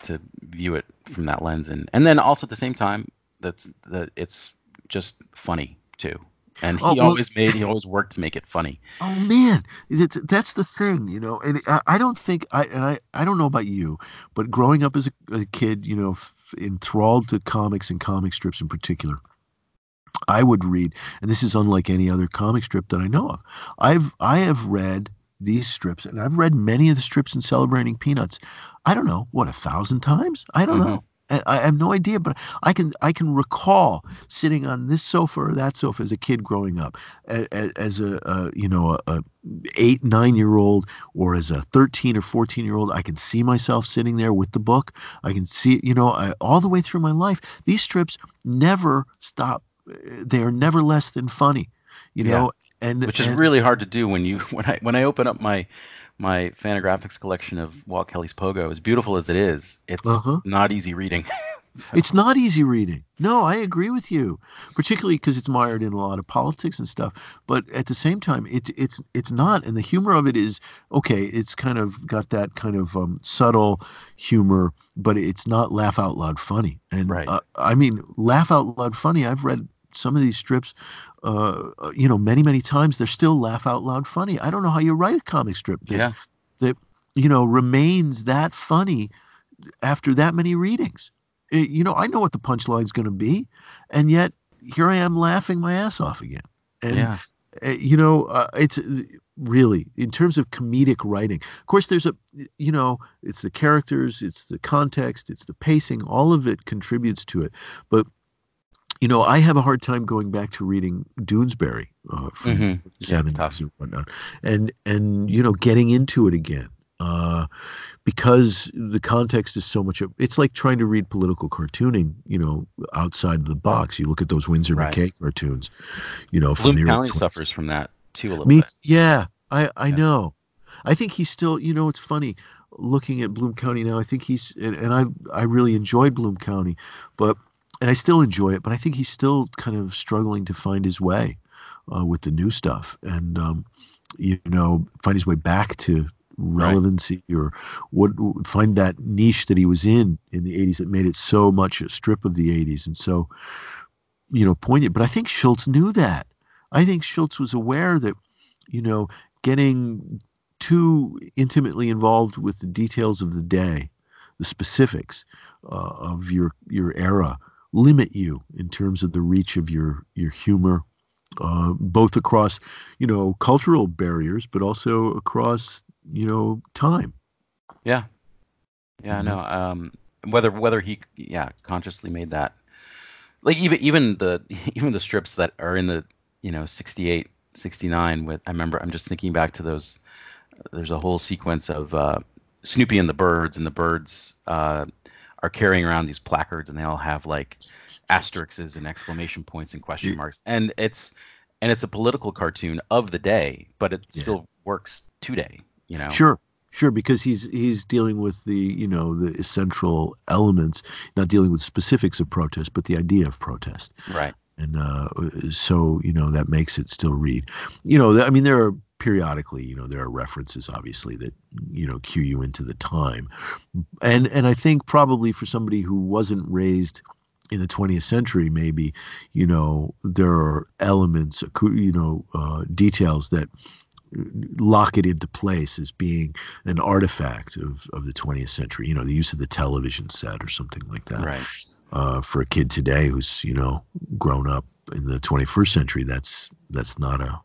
to view it from that lens, and and then also at the same time that's that it's just funny too. And he Oh, well- always made he always worked to make it funny. Oh man, that's, that's the thing, you know. And I, I don't think I and I, I don't know about you, but growing up as a, a kid, you know, f- enthralled to comics and comic strips in particular, I would read, and this is unlike any other comic strip that I know of. I've I have read these strips, and I've read many of the strips in Celebrating Peanuts. I don't know what a thousand times. I don't Mhm. know. I, I have no idea, but I can I can recall sitting on this sofa or that sofa as a kid growing up, a- a- as a, a you know a, a eight nine year old or as a thirteen or fourteen year old. I can see myself sitting there with the book. I can see you know I, all the way through my life. These strips never stop. Eh, they are never less than funny, you Yeah. know. And which is and- really hard to do when you when I when I open up my my Fantagraphics collection of Walt Kelly's Pogo, as beautiful as it is, it's Uh-huh. not easy reading. So- It's not easy reading. No, I agree with you, particularly because it's mired in a lot of politics and stuff. But at the same time, it's it's it's not, and the humor of it is okay. It's kind of got that kind of um, subtle humor, but it's not laugh out loud funny. And Right. uh, I mean, laugh out loud funny. I've read some of these strips, uh, you know, many many times. They're still laugh out loud funny. I don't know how you write a comic strip that yeah, that you know remains that funny after that many readings. Uh, you know, I know what the punchline's going to be, and yet here I am laughing my ass off again. And yeah, uh, you know, uh, it's uh, really in terms of comedic writing. Of course, there's a you know, it's the characters, it's the context, it's the pacing. All of it contributes to it, but. You know, I have a hard time going back to reading Doonesbury uh, from Mhm. the Yeah, tough. and whatnot, and and you know, getting into it again uh, because the context is so much. of- It's like trying to read political cartooning, you know, outside of the box. You look at those Winsor Right. McCay cartoons, you know, from County suffers from that too a little Me, bit. yeah, I I Yeah. know. I think he's still. You know, it's funny looking at Bloom County now. I think he's and, and I I really enjoyed Bloom County, but and I still enjoy it. But I think he's still kind of struggling to find his way uh, with the new stuff. And um, you know find his way back to relevancy or what find that niche that he was in in the 80s that made it so much a strip of the 80s and so you know poignant but i think schulz knew that. I think schulz was aware that you know getting too intimately involved with the details of the day the specifics uh, of your your era limit you in terms of the reach of your your humor uh, both across you know cultural barriers but also across you know time Yeah, yeah, I Mhm. know. Um, whether whether he yeah consciously made that, like even even the even the strips that are in the you know 68, 69 with I remember I'm just thinking back to those. There's a whole sequence of uh, Snoopy and the birds, and the birds uh, are carrying around these placards, and they all have like asterisks and exclamation points and question marks, and it's and it's a political cartoon of the day, but it Yeah. still works today. You know. Sure, sure, because he's he's dealing with the you know the essential elements, not dealing with specifics of protest, but the idea of protest, Right. and uh, so you know that makes it still read. You know, I mean, there are periodically, you know, there are references obviously that you know cue you into the time, and and I think probably for somebody who wasn't raised in the 20th century, maybe, you know, there are elements, you know, uh, details that lock it into place as being an artifact of, of the 20th century, you know, the use of the television set or something like that. Right. Uh, for a kid today who's, you know, grown up in the 21st century, that's that's not a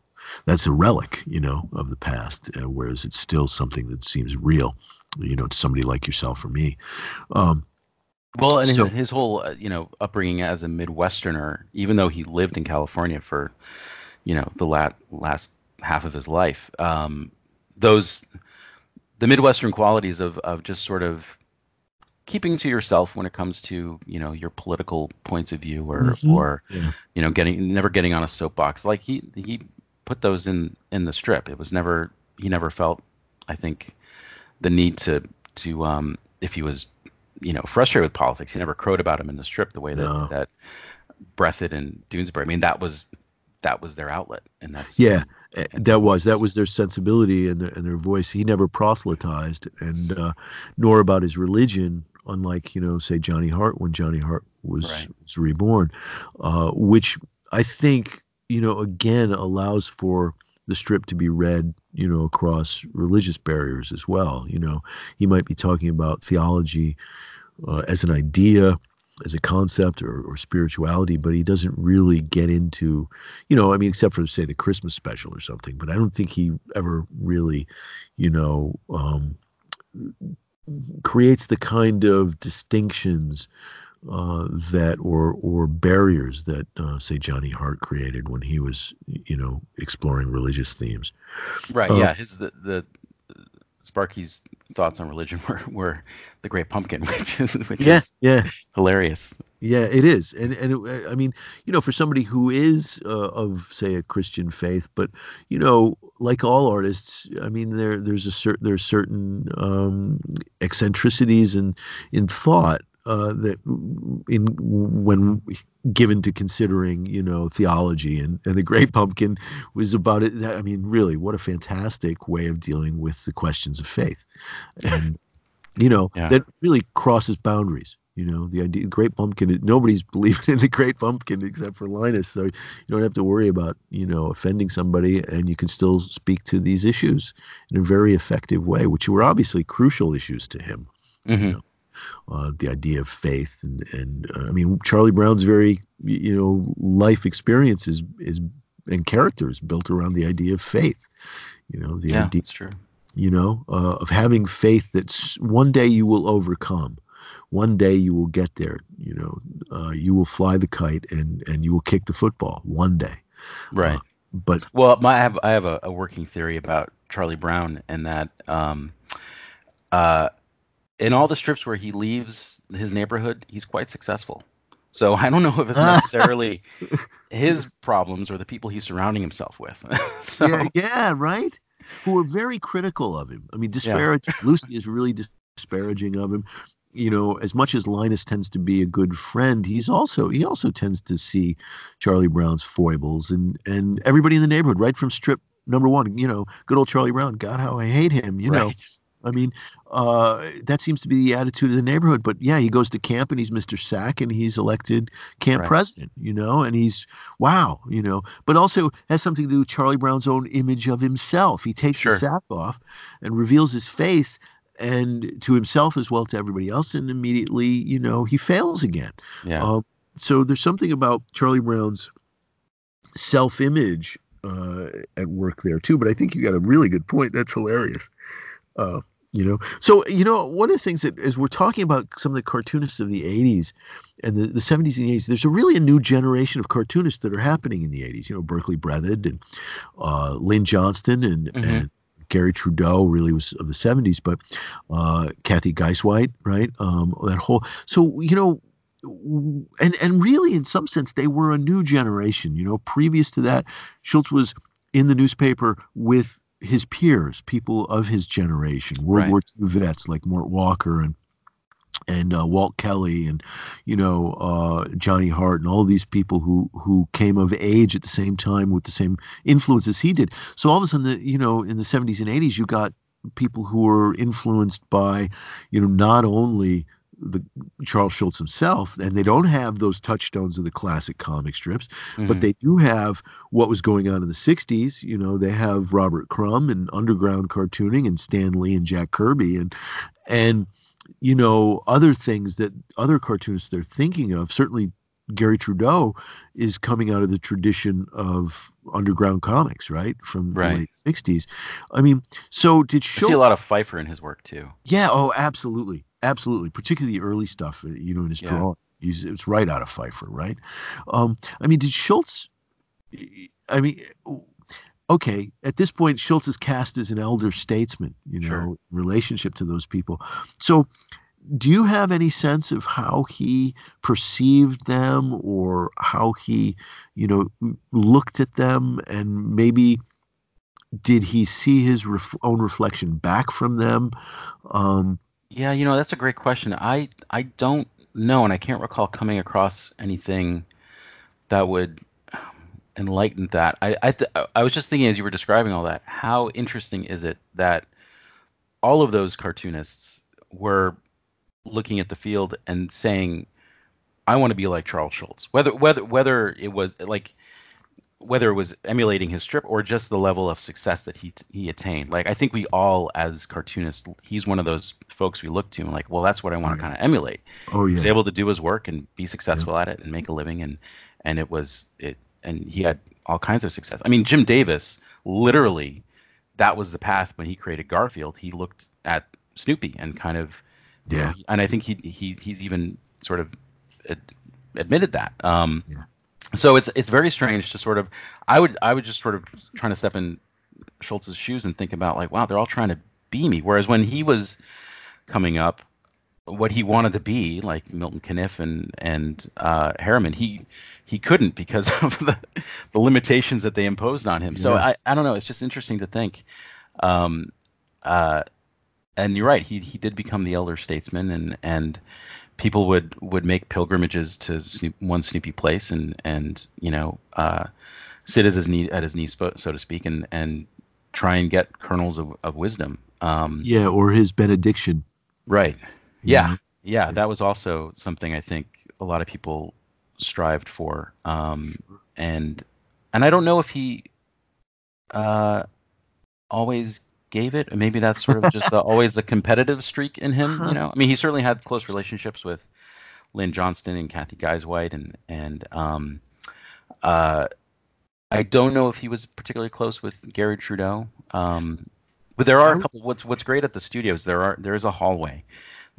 that's a relic, you know, of the past. Uh, whereas it's still something that seems real, you know, to somebody like yourself or me. Um, well, and so, his, his whole, uh, you know, upbringing as a Midwesterner, even though he lived in California for, you know, the last last half of his life, um, those the Midwestern qualities of of just sort of keeping to yourself when it comes to you know your political points of view or mm-hmm. or yeah. you know getting never getting on a soapbox like he he put those in in the strip it was never he never felt i think the need to to um if he was you know frustrated with politics he never crowed about him in the strip the way that no. that Breathed and Doonesbury I mean that was that was their outlet and that's yeah and eh, that was that was their sensibility and their, and their voice he never proselytized and uh, nor about his religion unlike you know say Johnny Hart when Johnny Hart was, right. was reborn, uh, which I think you know again allows for the strip to be read you know across religious barriers as well. You know he might be talking about theology uh, as an idea as a concept or, or spirituality, but he doesn't really get into, you know, I mean, except for say the Christmas special or something. But I don't think he ever really, you know, um, creates the kind of distinctions uh, that or or barriers that uh, say Johnny Hart created when he was you know exploring religious themes. Right. Uh, yeah. His the the Sparky's thoughts on religion were, were the Great Pumpkin, which, which yeah, is yeah. hilarious. Yeah, it is, and and it, I mean, you know, for somebody who is uh, of say a Christian faith, but you know, like all artists, I mean, there there's a certain there's certain um, eccentricities in in thought uh, that in when given to considering you know theology and and the Great Pumpkin was about it. I mean, really, what a fantastic way of dealing with the questions of faith, and you know yeah. that really crosses boundaries. You know, the idea, Great Pumpkin, nobody's believing in the Great Pumpkin except for Linus. So you don't have to worry about, you know, offending somebody and you can still speak to these issues in a very effective way, which were obviously crucial issues to him. Mm-hmm. You know? Uh, the idea of faith and and uh, I mean Charlie Brown's very you know life experience is is and character is built around the idea of faith. You know the yeah, idea. That's true. You know uh, of having faith that one day you will overcome one day you will get there. You know, uh, you will fly the kite and and you will kick the football one day. Right. Uh, but well, my, I have I have a, a, working theory about Charlie Brown, and that um, uh, in all the strips where he leaves his neighborhood, he's quite successful. So I don't know if it's necessarily his problems or the people he's surrounding himself with. so, yeah, yeah, right. Who are very critical of him. I mean, disparage. Yeah. Lucy is really disparaging of him you know, as much as Linus tends to be a good friend, he's also he also tends to see Charlie Brown's foibles and and everybody in the neighborhood, right from strip number one, you know, good old Charlie Brown. God, how I hate him, you right. know. I mean, uh, that seems to be the attitude of the neighborhood. But yeah, he goes to camp and he's Mr. Sack and he's elected camp right. president, you know, and he's wow, you know, but also has something to do with Charlie Brown's own image of himself. He takes sure. the sack off and reveals his face and to himself as well to everybody else and immediately you know he fails again yeah uh, so there's something about charlie brown's self-image uh, at work there too but i think you got a really good point that's hilarious uh, you know so you know one of the things that as we're talking about some of the cartoonists of the 80s and the, the 70s and the 80s there's a really a new generation of cartoonists that are happening in the 80s you know berkeley breathed and uh, lynn johnston and, mm-hmm. and Garry Trudeau really was of the 70s, but uh, Kathy Guisewite, right? Um, that whole so you know, and and really in some sense they were a new generation. You know, previous to that, Schulz was in the newspaper with his peers, people of his generation, World right. War II vets like Mort Walker and and uh, Walt Kelly and you know uh, Johnny Hart and all these people who who came of age at the same time with the same influences he did. So all of a sudden, the, you know, in the 70s and 80s, you got people who were influenced by, you know, not only the Charles Schulz himself, and they don't have those touchstones of the classic comic strips, mm-hmm. but they do have what was going on in the '60s. You know, they have Robert Crumb and underground cartooning, and Stan Lee and Jack Kirby, and and you know other things that other cartoonists they're thinking of. Certainly, Garry Trudeau is coming out of the tradition of underground comics, right, from right. the late '60s. I mean, so did Schulz, I see a lot of Feiffer in his work too. Yeah. Oh, absolutely, absolutely. Particularly the early stuff, uh, you know, in his yeah. drawing. He's, it's right out of Feiffer, right? Um, I mean, did Schulz? I mean, okay, at this point, Schulz is cast as an elder statesman, you know, sure. relationship to those people. So, do you have any sense of how he perceived them or how he, you know, looked at them and maybe did he see his ref- own reflection back from them? Um, yeah, you know, that's a great question. I I don't know, and I can't recall coming across anything that would enlighten that. I I, th- I was just thinking as you were describing all that, how interesting is it that all of those cartoonists were looking at the field and saying, "I want to be like Charles Schulz." Whether whether whether it was like whether it was emulating his strip or just the level of success that he he attained. Like I think we all as cartoonists, he's one of those folks we look to and like, well, that's what I want to kind of emulate. Oh yeah. He's able to do his work and be successful yeah. at it and make a living and and it was it and he had all kinds of success. I mean, Jim Davis literally that was the path when he created Garfield. He looked at Snoopy and kind of yeah. and I think he he he's even sort of admitted that. Um, yeah. So it's it's very strange to sort of I would I would just sort of trying to step in Schulz's shoes and think about like wow they're all trying to be me. Whereas when he was coming up, what he wanted to be like Milton Caniff and and uh, Herriman, he he couldn't because of the, the limitations that they imposed on him. Yeah. So I, I don't know. It's just interesting to think. Um, uh, and you're right. He he did become the elder statesman, and and people would would make pilgrimages to Snoop, one Snoopy place, and and you know uh, sit as his knee at his knees, so to speak, and and try and get kernels of, of wisdom. Um, yeah, or his benediction. Right. Yeah. yeah. yeah. That was also something I think a lot of people strived for. Um, and and I don't know if he uh, always gave it. Maybe that's sort of just the, always the competitive streak in him. You know, I mean, he certainly had close relationships with Lynn Johnston and Kathy Guisewite, and and um, uh, I don't know if he was particularly close with Garry Trudeau. Um, but there are a couple. What's what's great at the studios there are there is a hallway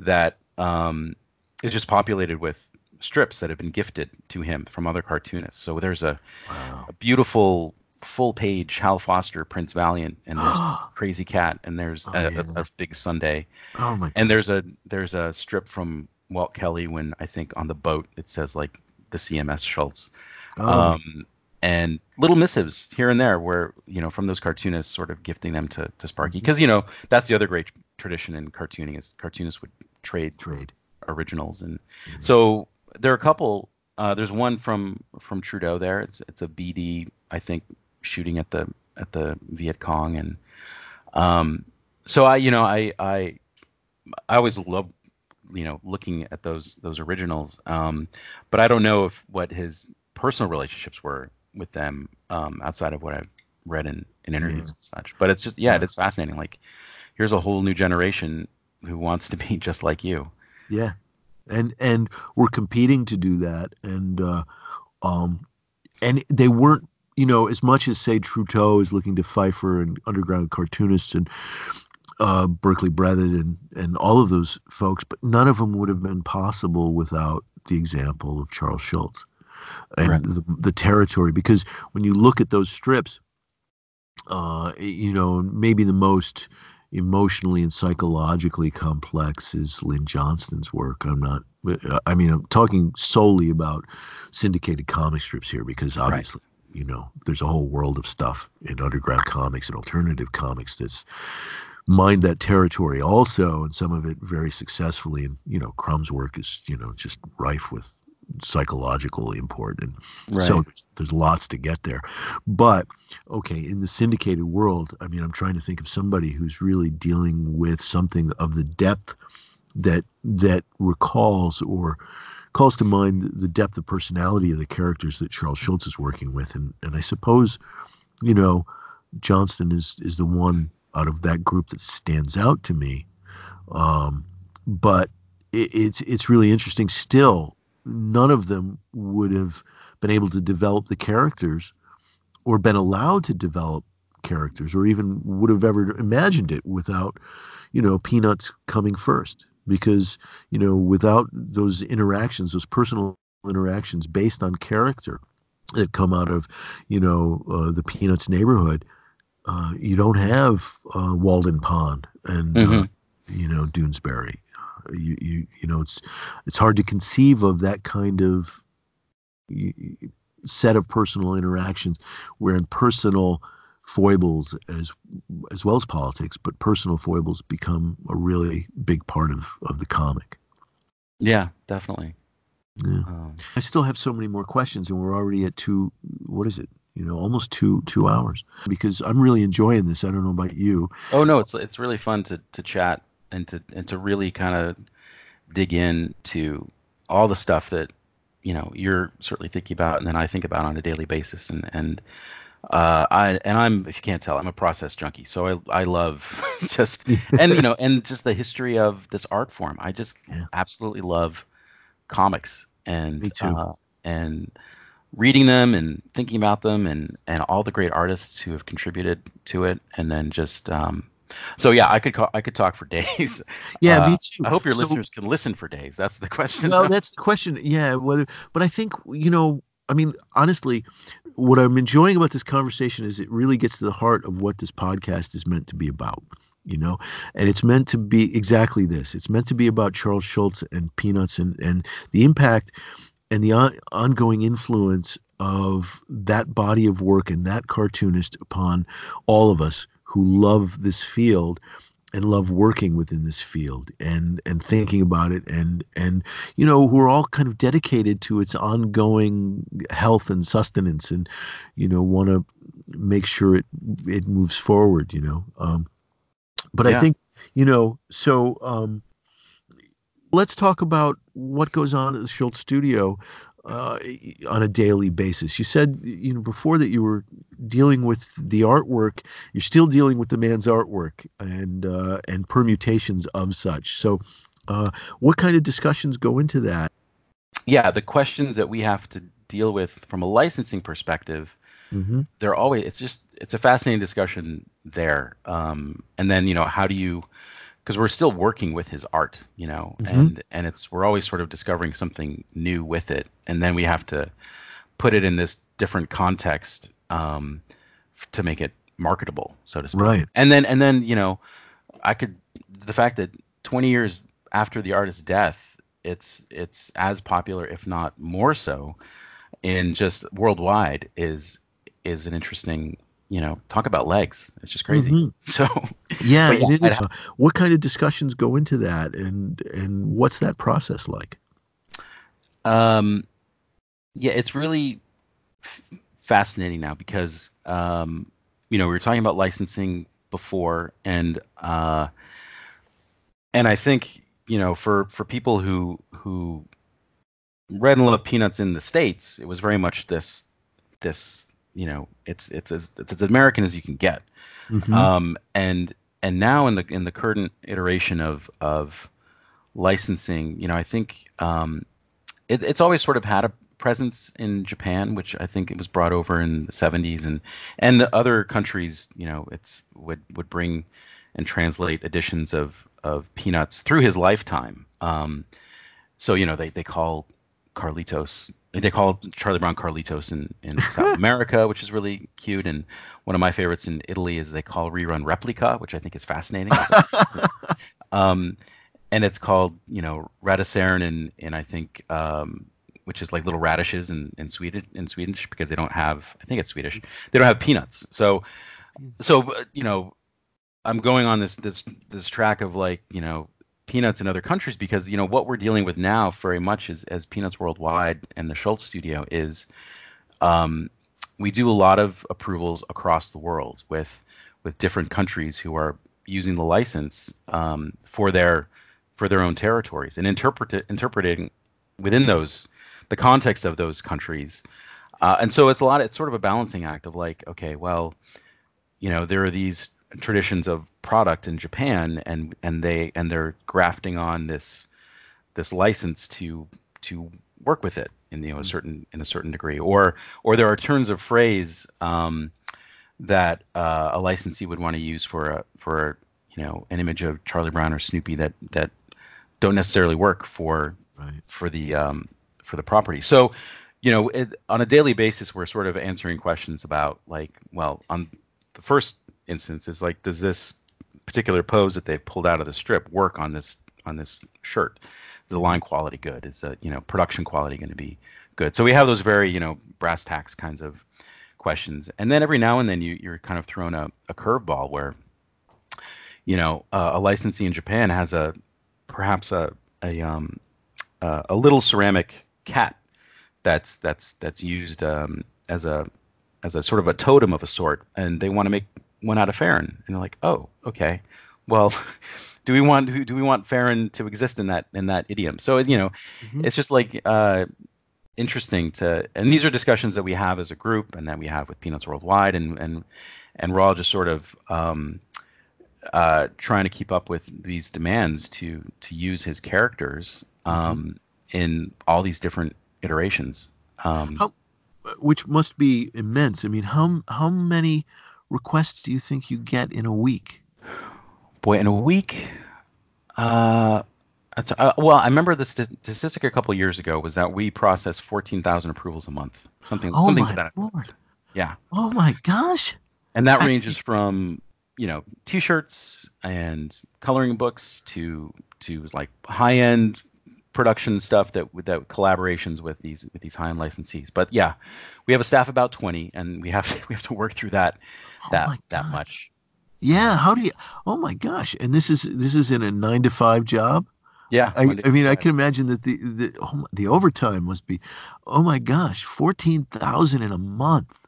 that um, is just populated with strips that have been gifted to him from other cartoonists. So there's a, wow. a beautiful full page Hal Foster, Prince Valiant, and there's Krazy Kat, and there's oh, a, yeah. a, a, Big Sunday. Oh my! And there's a there's a strip from Walt Kelly when I think on the boat it says like the CMS Schulz. Oh. Um, and little missives here and there where you know from those cartoonists sort of gifting them to, to sparky because mm-hmm. you know that's the other great tradition in cartooning is cartoonists would trade trade originals and mm-hmm. so there are a couple uh, there's one from from Trudeau there it's it's a BD I think shooting at the at the Viet Cong, and um, so I, you know, I I I always love you know looking at those those originals, um, but I don't know if what his personal relationships were with them um, outside of what I've read in, in interviews and such. But it's just yeah, yeah, it's fascinating. Like here's a whole new generation who wants to be just like you. Yeah, and and we're competing to do that, and uh, um, and they weren't you know, as much as say Trudeau is looking to Feiffer and underground cartoonists and uh, Berkeley Breathed and and all of those folks, but none of them would have been possible without the example of Charles Schulz and right. the, the territory. Because when you look at those strips, uh, you know, maybe the most emotionally and psychologically complex is Lynn Johnston's work. I'm not, I mean, I'm talking solely about syndicated comic strips here because obviously you know, there's a whole world of stuff in underground comics and alternative comics that's mined that territory also, and some of it very successfully. And you know, Crumb's work is you know just rife with psychological import, and right. so there's, there's lots to get there. But okay, in the syndicated world, I mean, I'm trying to think of somebody who's really dealing with something of the depth that that recalls or calls to mind the depth of personality of the characters that Charles Schulz is working with, and and I suppose, you know, Johnston is is the one out of that group that stands out to me. Um, but it, it's it's really interesting. Still, none of them would have been able to develop the characters, or been allowed to develop characters, or even would have ever imagined it without, you know, Peanuts coming first because you know without those interactions those personal interactions based on character that come out of you know uh, the peanuts neighborhood uh, you don't have uh, walden pond and uh, mm-hmm. you know doonesbury you, you you know it's it's hard to conceive of that kind of set of personal interactions where in personal foibles as as well as politics, but personal foibles become a really big part of of the comic. Yeah, definitely. Yeah. Um, I still have so many more questions, and we're already at two. What is it? You know, almost two two hours. Because I'm really enjoying this. I don't know about you. Oh no, it's it's really fun to to chat and to and to really kind of dig into all the stuff that you know you're certainly thinking about, and then I think about on a daily basis, and and uh, I and I'm if you can't tell, I'm a process junkie. So I I love just and you know and just the history of this art form. I just yeah. absolutely love comics and Me too. Uh, and reading them and thinking about them and and all the great artists who have contributed to it and then just um so yeah, I could call, I could talk for days. Yeah, uh, me too. I hope your so, listeners can listen for days. That's the question. Well, that's the question. Yeah, whether but I think you know I mean, honestly, what I'm enjoying about this conversation is it really gets to the heart of what this podcast is meant to be about. You know, and it's meant to be exactly this. It's meant to be about Charles Schulz and Peanuts and and the impact and the on, ongoing influence of that body of work and that cartoonist upon all of us who love this field and love working within this field and and thinking about it and and you know who are all kind of dedicated to its ongoing health and sustenance and you know want to make sure it it moves forward you know um, but yeah. i think you know so um, let's talk about what goes on at the Schulz studio uh, on a daily basis. You said you know before that you were dealing with the artwork. You're still dealing with the man's artwork and uh, and permutations of such. So, uh, what kind of discussions go into that? Yeah, the questions that we have to deal with from a licensing perspective. Mm-hmm. They're always. It's just. It's a fascinating discussion there. Um, and then you know how do you because we're still working with his art, you know, mm-hmm. and and it's we're always sort of discovering something new with it, and then we have to put it in this different context um, f- to make it marketable, so to speak. Right. And then and then you know, I could the fact that 20 years after the artist's death, it's it's as popular, if not more so, in just worldwide is is an interesting you know, talk about legs. It's just crazy. Mm-hmm. So yeah, yeah what kind of discussions go into that, and and what's that process like? Um, yeah, it's really f- fascinating now because um, you know we were talking about licensing before, and uh, and I think you know for for people who who read and love Peanuts in the states, it was very much this this you know it's it's as it's as American as you can get. Mm-hmm. Um, and and now in the in the current iteration of of licensing, you know, I think um, it, it's always sort of had a presence in Japan, which I think it was brought over in the 70s, and and other countries, you know, it's would would bring and translate editions of of Peanuts through his lifetime. Um, so you know, they they call Carlitos they call Charlie Brown Carlitos in, in South America, which is really cute. And one of my favorites in Italy is they call Rerun Replica, which I think is fascinating. um, and it's called, you know, Radiserna in, in I think, um, which is like little radishes in, in Sweden in Swedish because they don't have, I think it's Swedish. They don't have peanuts. So, so you know, I'm going on this this this track of like, you know, peanuts in other countries because you know what we're dealing with now very much is as peanuts worldwide and the schulz studio is um, we do a lot of approvals across the world with with different countries who are using the license um, for their for their own territories and interpret interpreting within those the context of those countries. Uh, and so it's a lot. It's sort of a balancing act of like, okay, well, you know, there are these traditions of product in Japan, and and they and they're grafting on this this license to to work with it in you know a mm. certain in a certain degree, or or there are turns of phrase um, that uh, a licensee would want to use for a for you know an image of Charlie Brown or Snoopy that that don't necessarily work for right. for the um, for the property. So you know it, on a daily basis we're sort of answering questions about like well on the first instance is like does this particular pose that they've pulled out of the strip work on this on this shirt? Is the line quality good? Is the you know production quality going to be good? So we have those very you know brass tacks kinds of questions. And then every now and then you you're kind of thrown a, a curveball where you know uh, a licensee in japan has a perhaps a a um uh, a little ceramic cat that's that's that's used um, as a as a sort of a totem of a sort, and they want to make one out of Faron, and they're like, oh, okay, well. do we want do we want Faron to exist in that in that idiom? So you know, mm-hmm. it's just like uh, interesting to, and these are discussions that we have as a group, and that we have with Peanuts Worldwide, and and and we're all just sort of um, uh, trying to keep up with these demands to to use his characters mm-hmm. um, in all these different iterations. Um, how, which must be immense. I mean, how how many requests do you think you get in a week? Boy, in a week, uh, uh, well, I remember the statistic a couple years ago was that we process fourteen thousand approvals a month, something oh something to that effect. Yeah. Oh my gosh. And that ranges from you know T-shirts and coloring books to to like high-end production stuff that that collaborations with these with these high-end licensees. But yeah, we have a staff about 20, and we have to, we have to work through that oh that that much. Yeah, how do you? Oh my gosh! And this is this is in a nine to five job. Yeah, I, I mean, I can imagine that the the oh, the overtime must be, oh my gosh, fourteen thousand in a month.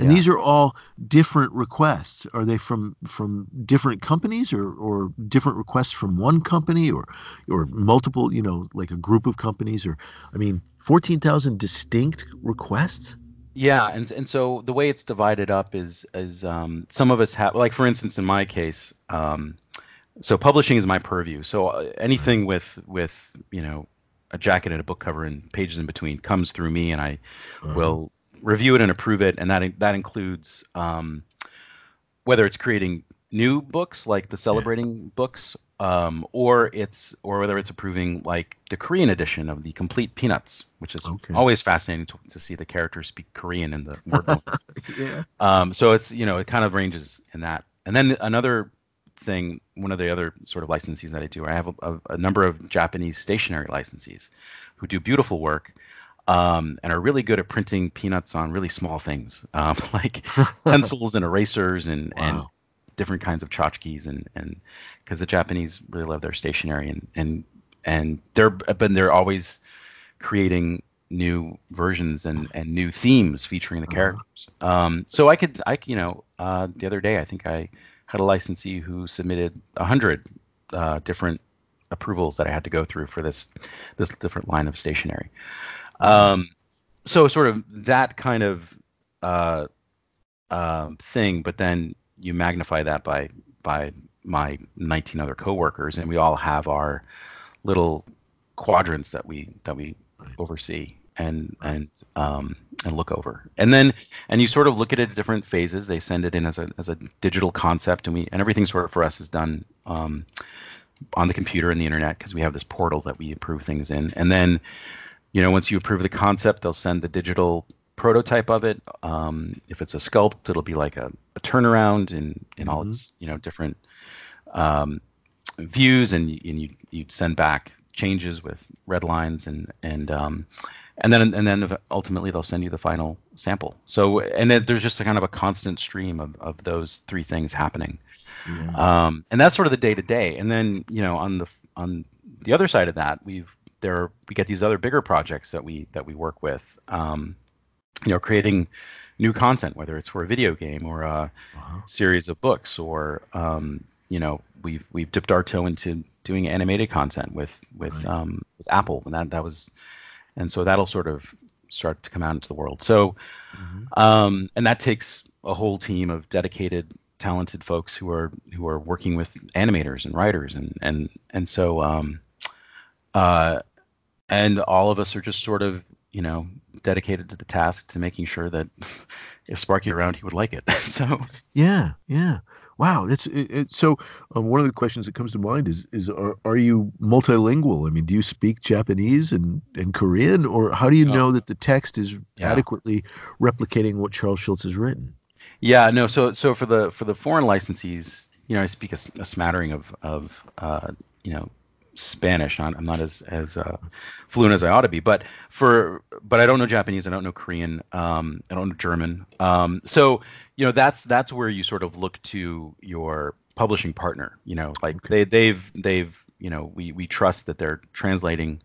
And yeah. these are all different requests. Are they from from different companies or or different requests from one company or or multiple, you know, like a group of companies or I mean, 14,000 distinct requests? Yeah, and and so the way it's divided up is is um, some of us have like for instance in my case, um, so publishing is my purview. So uh, anything with with you know a jacket and a book cover and pages in between comes through me, and I uh-huh. will review it and approve it, and that that includes um, whether it's creating new books like the celebrating yeah. books, um, or it's or whether it's approving like the Korean edition of the complete Peanuts, which is okay. always fascinating to, to, see the characters speak Korean in the word. yeah. Um, so it's you know it kind of ranges in that, and then another thing, one of the other sort of licensees that I do, I have a, a, a number of Japanese stationery licensees who do beautiful work um, and are really good at printing peanuts on really small things, um, like pencils and erasers and, wow. and different kinds of tchotchkes and and because the Japanese really love their stationery and and and they're but they're always creating new versions and and new themes featuring the uh-huh. characters. Um, so I could I you know uh, the other day I think I had a licensee who submitted a hundred uh, different approvals that I had to go through for this this different line of stationery. Um, so sort of that kind of uh, uh, thing, but then you magnify that by by my 19 other coworkers, and we all have our little quadrants that we that we oversee and and um, and look over, and then and you sort of look at it at different phases. They send it in as a as a digital concept, and we and everything sort of for us is done um, on the computer and the internet because we have this portal that we approve things in, and then you know, once you approve the concept, they'll send the digital prototype of it. Um, if it's a sculpt, it'll be like a, a turnaround in in all mm-hmm. its you know different um, views, and, and you you'd send back changes with red lines and and um, and then and then ultimately they'll send you the final sample. So and then there's just a kind of a constant stream of, of those three things happening. Yeah. Um, and that's sort of the day to day. And then you know on the on the other side of that, we've there we get these other bigger projects that we that we work with. Um, you know, creating new content, whether it's for a video game or a uh-huh. series of books or um, you know, we've we've dipped our toe into doing animated content with with Right. um, with Apple, and that that was, and so that'll sort of start to come out into the world. So, um, and that takes a whole team of dedicated, talented folks who are who are working with animators and writers, and and and so, um, uh, and all of us are just sort of you know dedicated to the task to making sure that if Sparky around, he would like it. so. Yeah, yeah. Wow, that's it, it, so. Um, one of the questions that comes to mind is is are, are you multilingual? I mean, do you speak Japanese and, and Korean, or how do you No. know that the text is Yeah. adequately replicating what Charles Schulz has written? Yeah, no. So so for the for the foreign licensees, you know, I speak a smattering of of uh, you know Spanish. I'm not as as uh, fluent as I ought to be, but for but I don't know Japanese. I don't know Korean. Um, I don't know German. Um, so you know that's that's where you sort of look to your publishing partner. You know, like Okay. they they've they've you know we we trust that they're translating.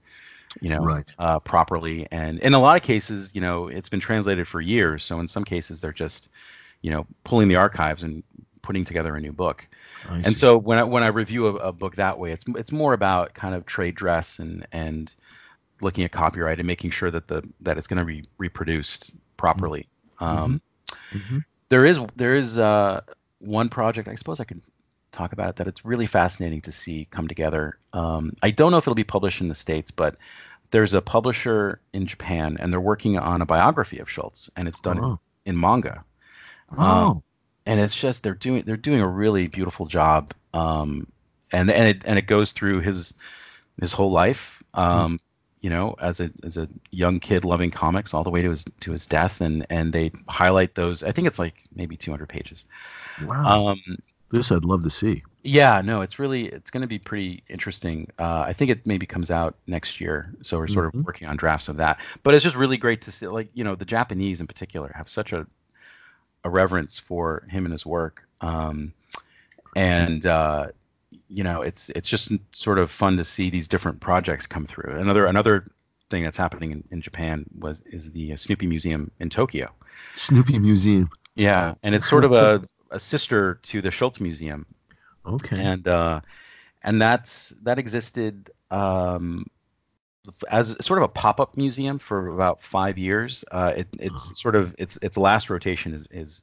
You know, Right. uh, properly, and in a lot of cases, you know, it's been translated for years. So in some cases, they're just you know, pulling the archives and putting together a new book. And so when I, when I review a, a book that way, it's it's more about kind of trade dress and and looking at copyright and making sure that the that it's going to be reproduced properly. Um, Mhm. there is there is uh, one project I suppose I could talk about it that it's really fascinating to see come together. Um, I don't know if it'll be published in the states, but there's a publisher in Japan and they're working on a biography of Schulz, and it's done Oh. in manga Oh, and it's just they're doing they're doing a really beautiful job um and and it and it goes through his his whole life um you know as a as a young kid loving comics all the way to his to his death and and they highlight those i think it's like maybe 200 pages wow. um this I'd love to see. yeah no it's really it's going to be pretty interesting uh i think it maybe comes out next year so we're sort Mhm. of working on drafts of that but it's just really great to see like you know the japanese in particular have such a a reverence for him and his work um and uh you know it's it's just sort of fun to see these different projects come through another another thing that's happening in, in japan was is the snoopy museum in tokyo Snoopy Museum. yeah and it's sort of a, a sister to the schulz museum Okay. and uh, and that's that existed um, as sort of a pop-up museum for about five years. Uh, it, it's sort of its its last rotation is is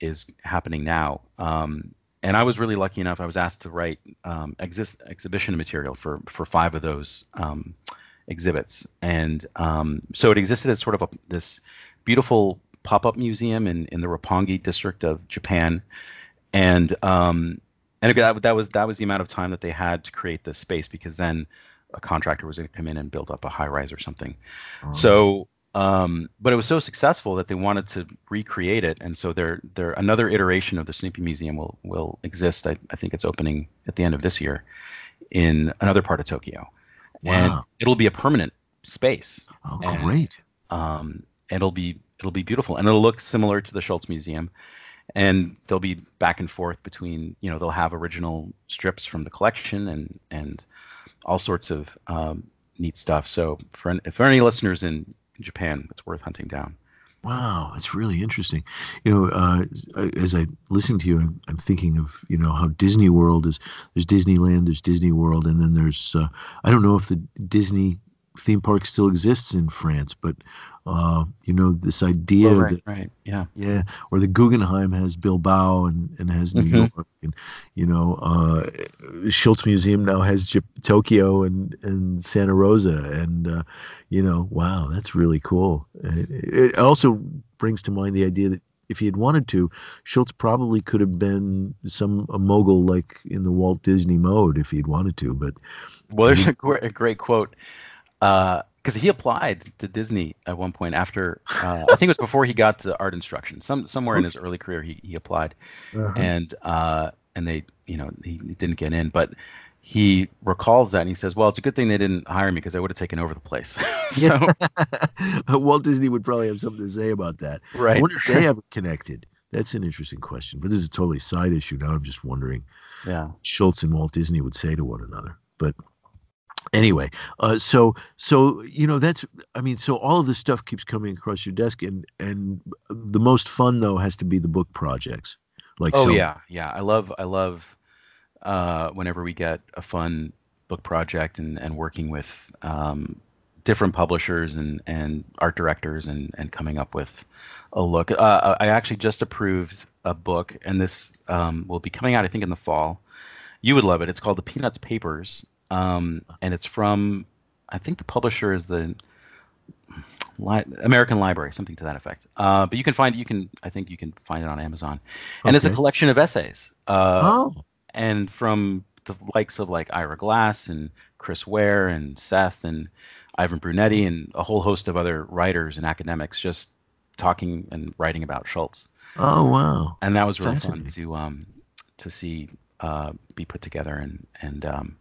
is happening now. Um, and I was really lucky enough. I was asked to write um, exist, exhibition material for for five of those um, exhibits, and um, so it existed as sort of a, this beautiful pop-up museum in in the Roppongi district of Japan, and um, and that, that was that was the amount of time that they had to create this space because then a contractor was going to come in and build up a high rise or something. Oh. So, um, but it was so successful that they wanted to recreate it, and so there there another iteration of the Snoopy Museum will will exist. I, I think it's opening at the end of this year in another part of Tokyo, and Wow. it'll be a permanent space. Oh, and- great. Um, it'll be it'll be beautiful, and it'll look similar to the Schulz Museum. And they'll be back and forth between, you know, they'll have original strips from the collection and and all sorts of um, neat stuff. So for for any listeners in Japan, it's worth hunting down. Wow, that's really interesting. You know, uh, as I listen to you, I'm, I'm thinking of you know how Disney World is. There's Disneyland, there's Disney World, and then there's uh, I don't know if the Disney theme park still exists in France, but uh, you know this idea right, that right, yeah, yeah, or the Guggenheim has Bilbao and, and has New Mhm. York, and you know, uh, Schulz Museum now has J- Tokyo and and Santa Rosa, and uh, you know, wow, that's really cool. It, it also brings to mind the idea that if he had wanted to, Schulz probably could have been some a mogul like in the Walt Disney mode if he had wanted to, but Well, there's a, gr- a great quote because he applied to Disney at one point after uh, I think it was before he got to art instruction. Some somewhere in his early career, he, he applied, and uh, and they you know he, he didn't get in, but he recalls that and he says, "Well, it's a good thing they didn't hire me because I would have taken over the place." so Walt Disney would probably have something to say about that. I right, wonder if they ever connected. That's an interesting question, but this is a totally side issue. Now I'm just wondering yeah, Schulz and Walt Disney would say to one another. But anyway, uh, so so you know that's I mean, so all of this stuff keeps coming across your desk, and and the most fun though has to be the book projects. Like oh so, yeah, yeah. I love I love uh, whenever we get a fun book project and, and working with um, different publishers and, and art directors and, and coming up with a look. Uh, I actually just approved a book, and this um, will be coming out, I think, in the fall. You would love it. It's called The Peanuts Papers, um, and it's from, I think the publisher is the Li- American Library, something to that effect. Uh, but you can find you can I think you can find it on Amazon, and it's a collection of essays. Uh, oh, and from the likes of like Ira Glass and Chris Ware and Seth and Ivan Brunetti and a whole host of other writers and academics just talking and writing about Schulz. oh wow. And that was really fun to um, to see uh, be put together and and um,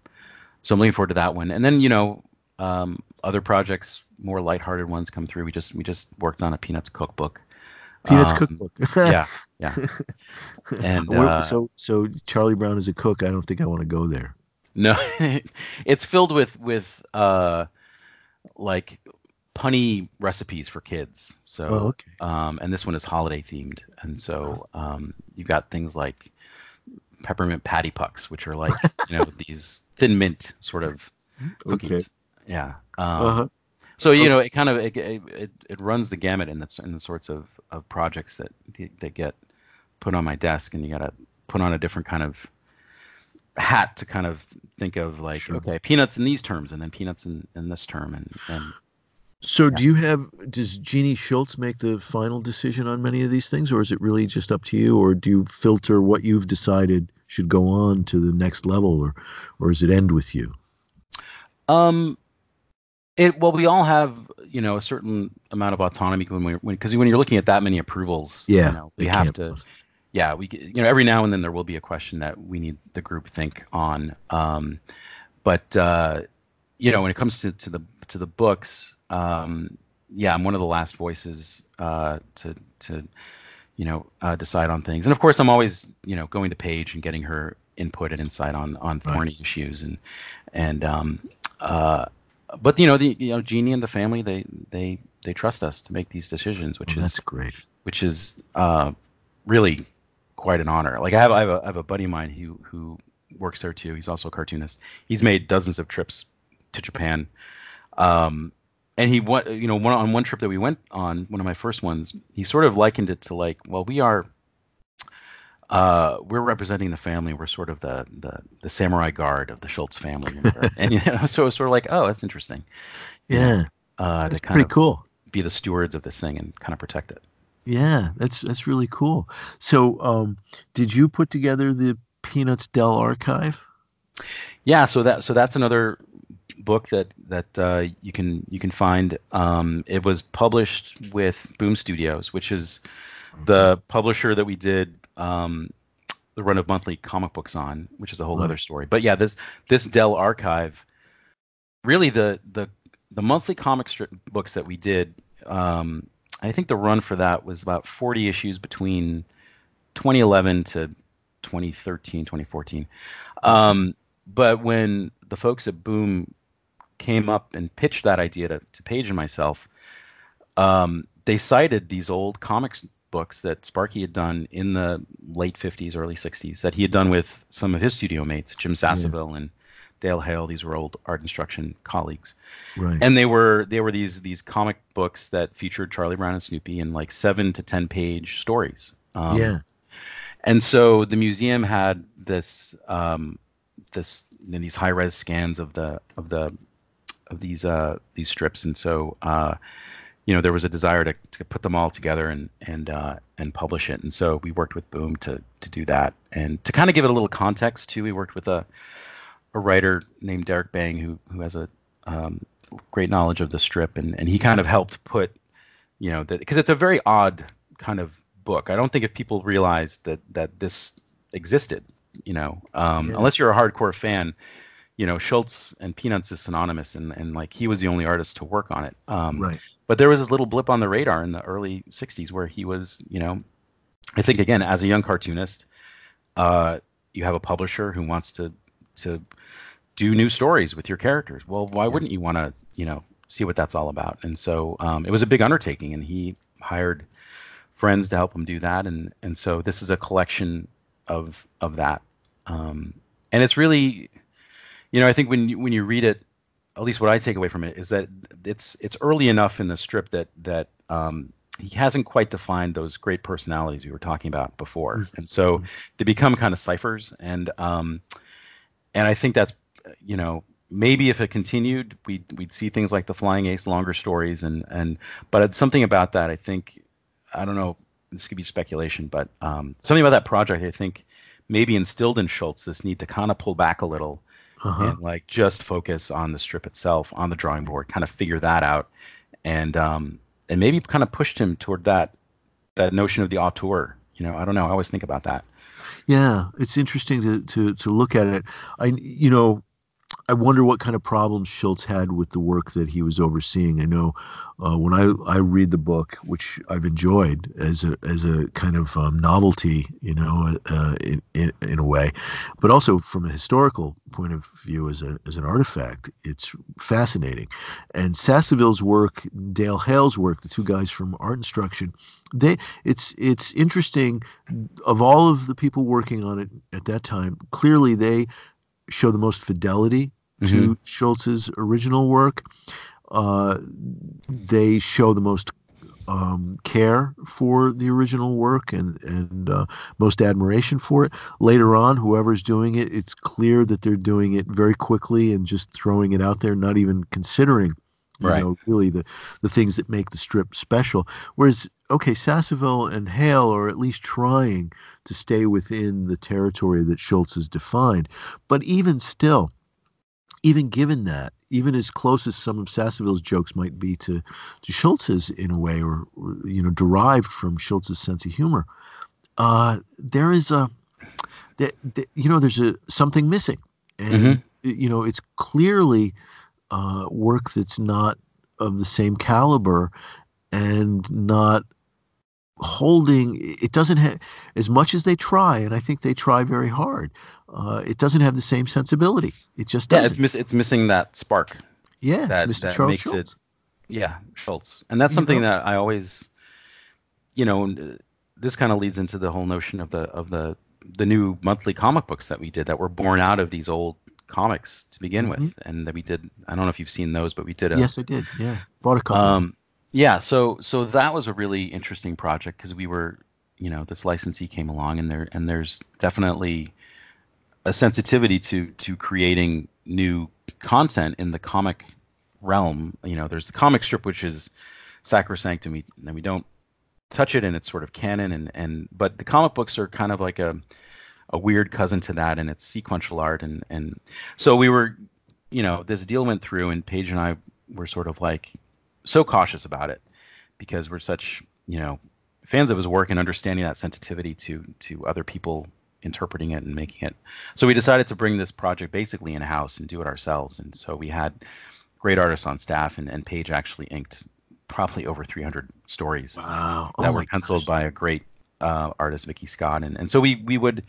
so I'm looking forward to that one. And then you know um, other projects, more lighthearted ones come through. We just we just worked on a Peanuts cookbook. Peanuts Um, cookbook. yeah, yeah. And uh, so so Charlie Brown is a cook. I don't think I want to go there. No, it's filled with with uh, like punny recipes for kids. So, Oh, okay. um, and this one is holiday themed, and so um, you've got things like peppermint patty pucks, which are like you know these thin mint sort of cookies. Okay. Yeah. Um, Uh-huh. So you know, it kind of it, it, it runs the gamut in the in the sorts of, of projects that that get put on my desk, and you got to put on a different kind of hat to kind of think of like Sure. okay, peanuts in these terms, and then peanuts in, in this term, and and So do you have does Jeannie Schulz make the final decision on many of these things or is it really just up to you or do you filter what you've decided should go on to the next level or or does it end with you? Um, it well, we all have you know a certain amount of autonomy when we when because when you're looking at that many approvals, Yeah, you know, we have to. Yeah, we you know every now and then there will be a question that we need the group think on. Um, but uh, you know when it comes to, to the to the books, um, yeah, I'm one of the last voices uh, to to you know uh, decide on things, and of course I'm always you know going to Paige and getting her input and insight on on Right. thorny issues and and um, uh, but you know the you know Jeannie and the family they they they trust us to make these decisions, which Well, is that's great. which is uh, really quite an honor. Like I have I have a, I have a buddy of mine who who works there too. He's also a cartoonist. He's made dozens of trips to Japan. Um, and he went, you know, one on one trip that we went on, one of my first ones, he sort of likened it to like, well, we are, uh, we're representing the family. We're sort of the the, the samurai guard of the Schulz family, and, you know, so it was sort of like, oh, that's interesting. Yeah. Uh, to That's kind pretty of cool. be the stewards of this thing and kind of protect it. Yeah, that's that's really cool. So, um, did you put together the Peanuts Dell archive? Yeah, so that so that's another book that that uh, you can you can find. Um, it was published with Boom Studios, which is the publisher that we did um, the run of monthly comic books on, which is a whole Right. other story. But yeah, this this Dell archive, really the the the monthly comic strip books that we did. Um, I think the run for that was about 40 issues between 2011 to 2013, 2014. Um, but when the folks at Boom came up and pitched that idea to, to Paige and myself, um, they cited these old comics books that Sparky had done in the late 50s, early 60s, that he had done with some of his studio mates, Jim Sasseville and Dale Hale. These were old art instruction colleagues Right. and they were they were these these comic books that featured Charlie Brown and Snoopy in like seven to ten page stories. Um, yeah. And so the museum had this um, this you these high res scans of the of the of these uh, these strips, and so uh, you know there was a desire to, to put them all together and and uh, and publish it. And so we worked with Boom to to do that, and to kind of give it a little context too. We worked with a a writer named Derrick Bang who who has a um, great knowledge of the strip, and and he kind of helped put you know that because it's a very odd kind of book. I don't think if people realize that that this existed, you know, um, Yeah. unless you're a hardcore fan, you know, Schulz and Peanuts is synonymous, and and like he was the only artist to work on it. Um, Right. But there was this little blip on the radar in the early '60s where he was, you know, I think again as a young cartoonist, uh, you have a publisher who wants to to do new stories with your characters. Well, why wouldn't you want to, you know, see what that's all about? And so um, it was a big undertaking, and he hired friends to help him do that. And and so this is a collection of of that. Um, and it's really, you know, I think when you, when you read it, at least what I take away from it is that it's it's early enough in the strip that that um, he hasn't quite defined those great personalities we were talking about before, mm-hmm. and so they become kind of ciphers, and um, and I think that's you know maybe if it continued, we'd we'd see things like the Flying Ace, longer stories, and and but it's something about that I think I don't know this could be speculation, but um, something about that project I think maybe instilled in Schulz this need to kind of pull back a little uh-huh. and like just focus on the strip itself on the drawing board, kind of figure that out, and um, and maybe kind of pushed him toward that that notion of the auteur. You know, I don't know. I always think about that. Yeah, it's interesting to to to look at it. I you know I wonder what kind of problems Schulz had with the work that he was overseeing. I know uh, when I, I read the book, which I've enjoyed as a as a kind of um, novelty, you know, uh, in, in, in a way, but also from a historical point of view as a as an artifact, it's fascinating. And Sasseville's work, Dale Hale's work, the two guys from Art Instruction, they it's it's interesting. Of all of the people working on it at that time, clearly they show the most fidelity mm-hmm. to Schulz's original work. Uh, they show the most um, care for the original work and and uh, most admiration for it. Later on, whoever's doing it, it's clear that they're doing it very quickly and just throwing it out there, not even considering, you right. know, really the the things that make the strip special. Whereas, okay, Sasseville and Hale are at least trying to stay within the territory that Schulz has defined, but even still even given that, even as close as some of Sasseville's jokes might be to, to Schulz's in a way, or, or you know, derived from Schulz's sense of humor, uh, there is a, that, you know, there's a something missing, and mm-hmm. you know, it's clearly uh, work that's not of the same caliber and not holding it doesn't have as much as they try and i think they try very hard uh, it doesn't have the same sensibility. It just doesn't. yeah, it's miss, it's missing that spark. Yeah, that, that makes Schulz. it. Yeah, Schulz, and that's something that I always, you know, this kind of leads into the whole notion of the of the the new monthly comic books that we did that were born out of these old comics to begin mm-hmm. with, and that we did. I don't know if you've seen those, but we did. A, yes, I did. Yeah, bought a couple. Um, yeah, so so that was a really interesting project because we were, you know, this licensee came along, and there and there's definitely a sensitivity to to creating new content in the comic realm. You know, there's the comic strip which is sacrosanct, and we and we don't touch it, and it's sort of canon, and and but the comic books are kind of like a a weird cousin to that, and it's sequential art, and and so we were, you know, this deal went through, and Paige and I were sort of like so cautious about it because we're such you know fans of his work and understanding that sensitivity to to other people interpreting it and making it. So we decided to bring this project basically in house and do it ourselves. And so we had great artists on staff, and, and Paige actually inked probably over 300 stories wow. that oh were penciled gosh. by a great uh, artist, Vicky Scott. And, and so we we would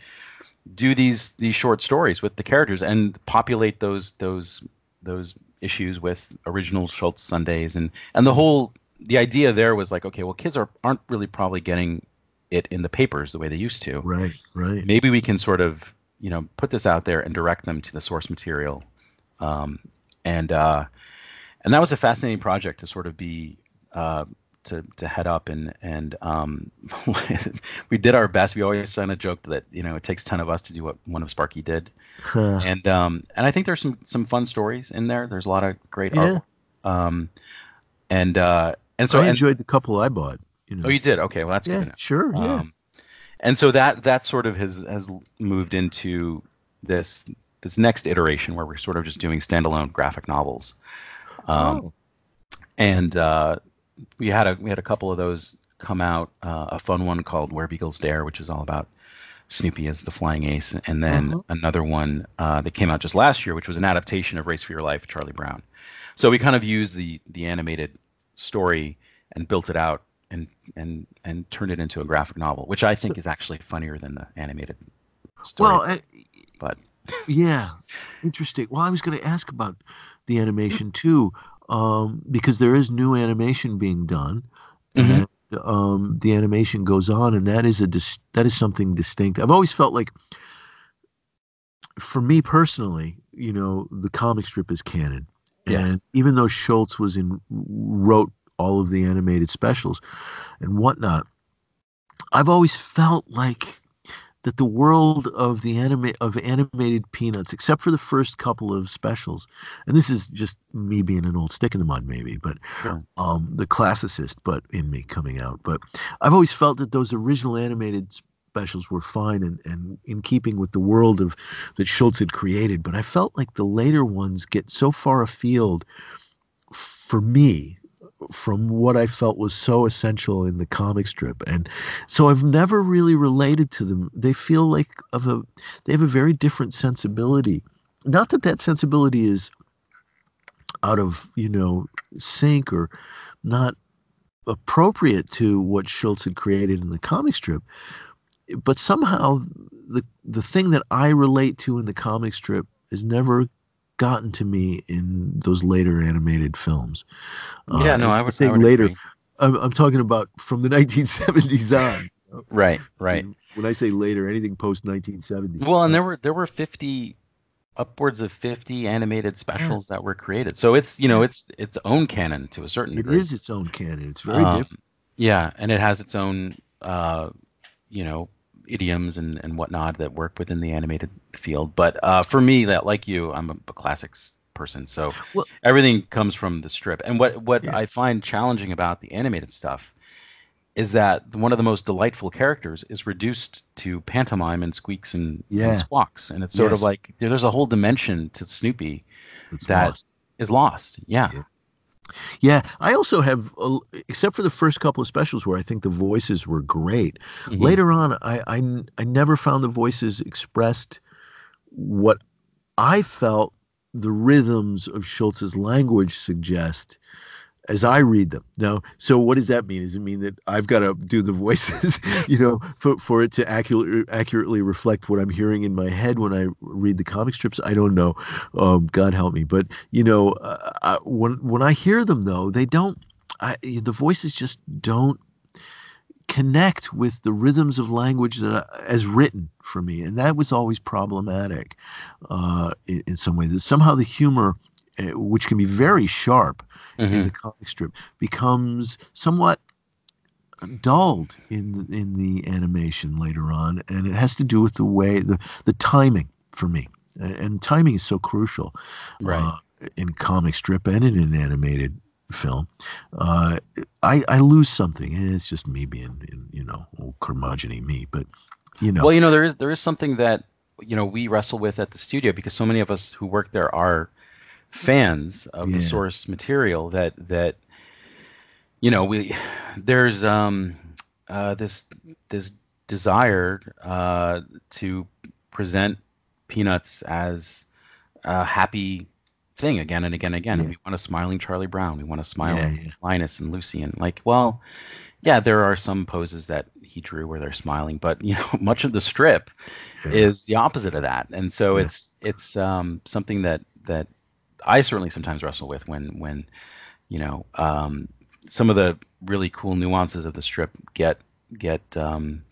do these these short stories with the characters and populate those those those issues with original Schulz Sundays and and the whole the idea there was like okay well kids are aren't really probably getting it in the papers the way they used to. Right, right. Maybe we can sort of, you know, put this out there and direct them to the source material. Um, and uh, and that was a fascinating project to sort of be uh, to to head up and and um, we did our best. We always kind of joked that you know it takes ten of us to do what one of Sparky did. Huh. And um, and I think there's some some fun stories in there. There's a lot of great yeah. art. Um, and uh, and so I enjoyed and, the couple I bought. You know. Oh, you did. Okay, well that's yeah, good. Sure. Yeah. Um, and so that that sort of has has moved into this this next iteration where we're sort of just doing standalone graphic novels. Um, oh. And uh, we had a we had a couple of those come out. Uh, a fun one called Where Beagles Dare, which is all about Snoopy as the flying ace, and then uh-huh. another one uh, that came out just last year, which was an adaptation of Race for Your Life, Charlie Brown. So we kind of used the the animated story and built it out and and and turned it into a graphic novel, which I think so, is actually funnier than the animated story. Well, I, but yeah, interesting. Well, I was going to ask about the animation too, um, because there is new animation being done, mm-hmm. and um, the animation goes on, and that is a dis- that is something distinct. I've always felt like for me personally, you know, the comic strip is canon. Yes. And even though Schulz was in wrote all of the animated specials and whatnot, I've always felt like that the world of the anime of animated Peanuts, except for the first couple of specials, and this is just me being an old stick in the mud, maybe, but Sure. um, the classicist, but in me coming out. But I've always felt that those original animated specials were fine and, and in keeping with the world of that Schulz had created. But I felt like the later ones get so far afield for me from what I felt was so essential in the comic strip. And so I've never really related to them. They feel like of a they have a very different sensibility. Not that that sensibility is out of, you know, sync or not appropriate to what Schulz had created in the comic strip. But somehow the the thing that I relate to in the comic strip has never gotten to me in those later animated films. Uh, yeah, no, I would say I would later. I'm, I'm talking about from the 1970s on. Right, right. When I say later, anything post 1970. Well, and there were there were 50 upwards of 50 animated specials that were created. So it's, you know, it's its own canon to a certain it degree. is its own canon. It's very Um, different. Yeah, and it has its own uh, you know, idioms and, and whatnot that work within the animated field. But uh, for me, that like you, I'm a, a classics person, so Well- everything comes from the strip. And what what Yeah. I find challenging about the animated stuff is that one of the most delightful characters is reduced to pantomime and squeaks and, Yeah. and squawks, and it's sort of like there's a whole dimension to Snoopy It's that lost. is lost. Yeah, Yeah. Yeah, I also have, except for the first couple of specials where I think the voices were great. Mhm. Later on, I I never found the voices expressed what I felt the rhythms of Schulz's language suggest as I read them. Now, so what does that mean? Does it mean that I've got to do the voices, you know, for, for it to accurately accurately reflect what I'm hearing in my head when I read the comic strips? I don't know. Um, God help me. But you know, uh, I, when when I hear them though, they don't. I, the voices just don't connect with the rhythms of language that I, as written for me, and that was always problematic uh, in, in some way. That somehow the humor, uh, which can be very sharp in Mhm. the comic strip, becomes somewhat dulled in in the animation later on, and it has to do with the way the the timing for me, and, timing is so crucial right. uh, in comic strip and in an animated film. Uh, I I lose something, and it's just me being, in, you know, old curmudgeon me. But you know, Well, you know, there is there is something that you know we wrestle with at the studio because so many of us who work there are fans of the source material that that you know we there's um uh this this desire uh to present peanuts as a happy thing again and again and again. Yeah. We want a smiling Charlie Brown. We want a smiling Yeah, yeah. Linus and Lucy and like well yeah there are some poses that he drew where they're smiling but you know much of the strip Yeah. is the opposite of that and so Yeah. it's it's um, something that that I certainly sometimes wrestle with when when you know um, some of the really cool nuances of the strip get get um,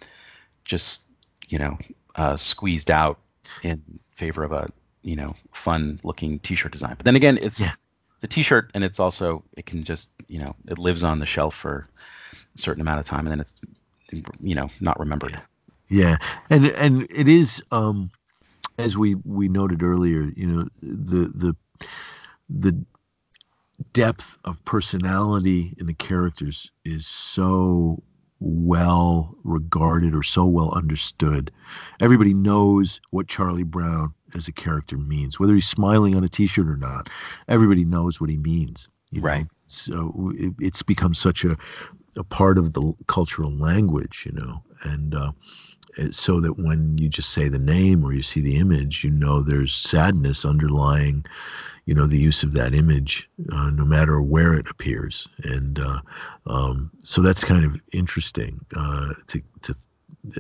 just you know uh, squeezed out in favor of a you know fun looking t-shirt design but then again it's Yeah. a t-shirt and it's also it can just you know it lives on the shelf for a certain amount of time and then it's you know not remembered Yeah, and and it is um, as we we noted earlier. You know, the the the depth of personality in the characters is so well regarded or so well understood. Everybody knows what Charlie Brown as a character means, whether he's smiling on a T-shirt or not. Everybody knows what he means. you know? Right. So it, it's become such a a part of the cultural language, you know, and uh, so that when you just say the name or you see the image, you know there's sadness underlying, you know, the use of that image, uh, no matter where it appears, and uh, um, so that's kind of interesting uh, to to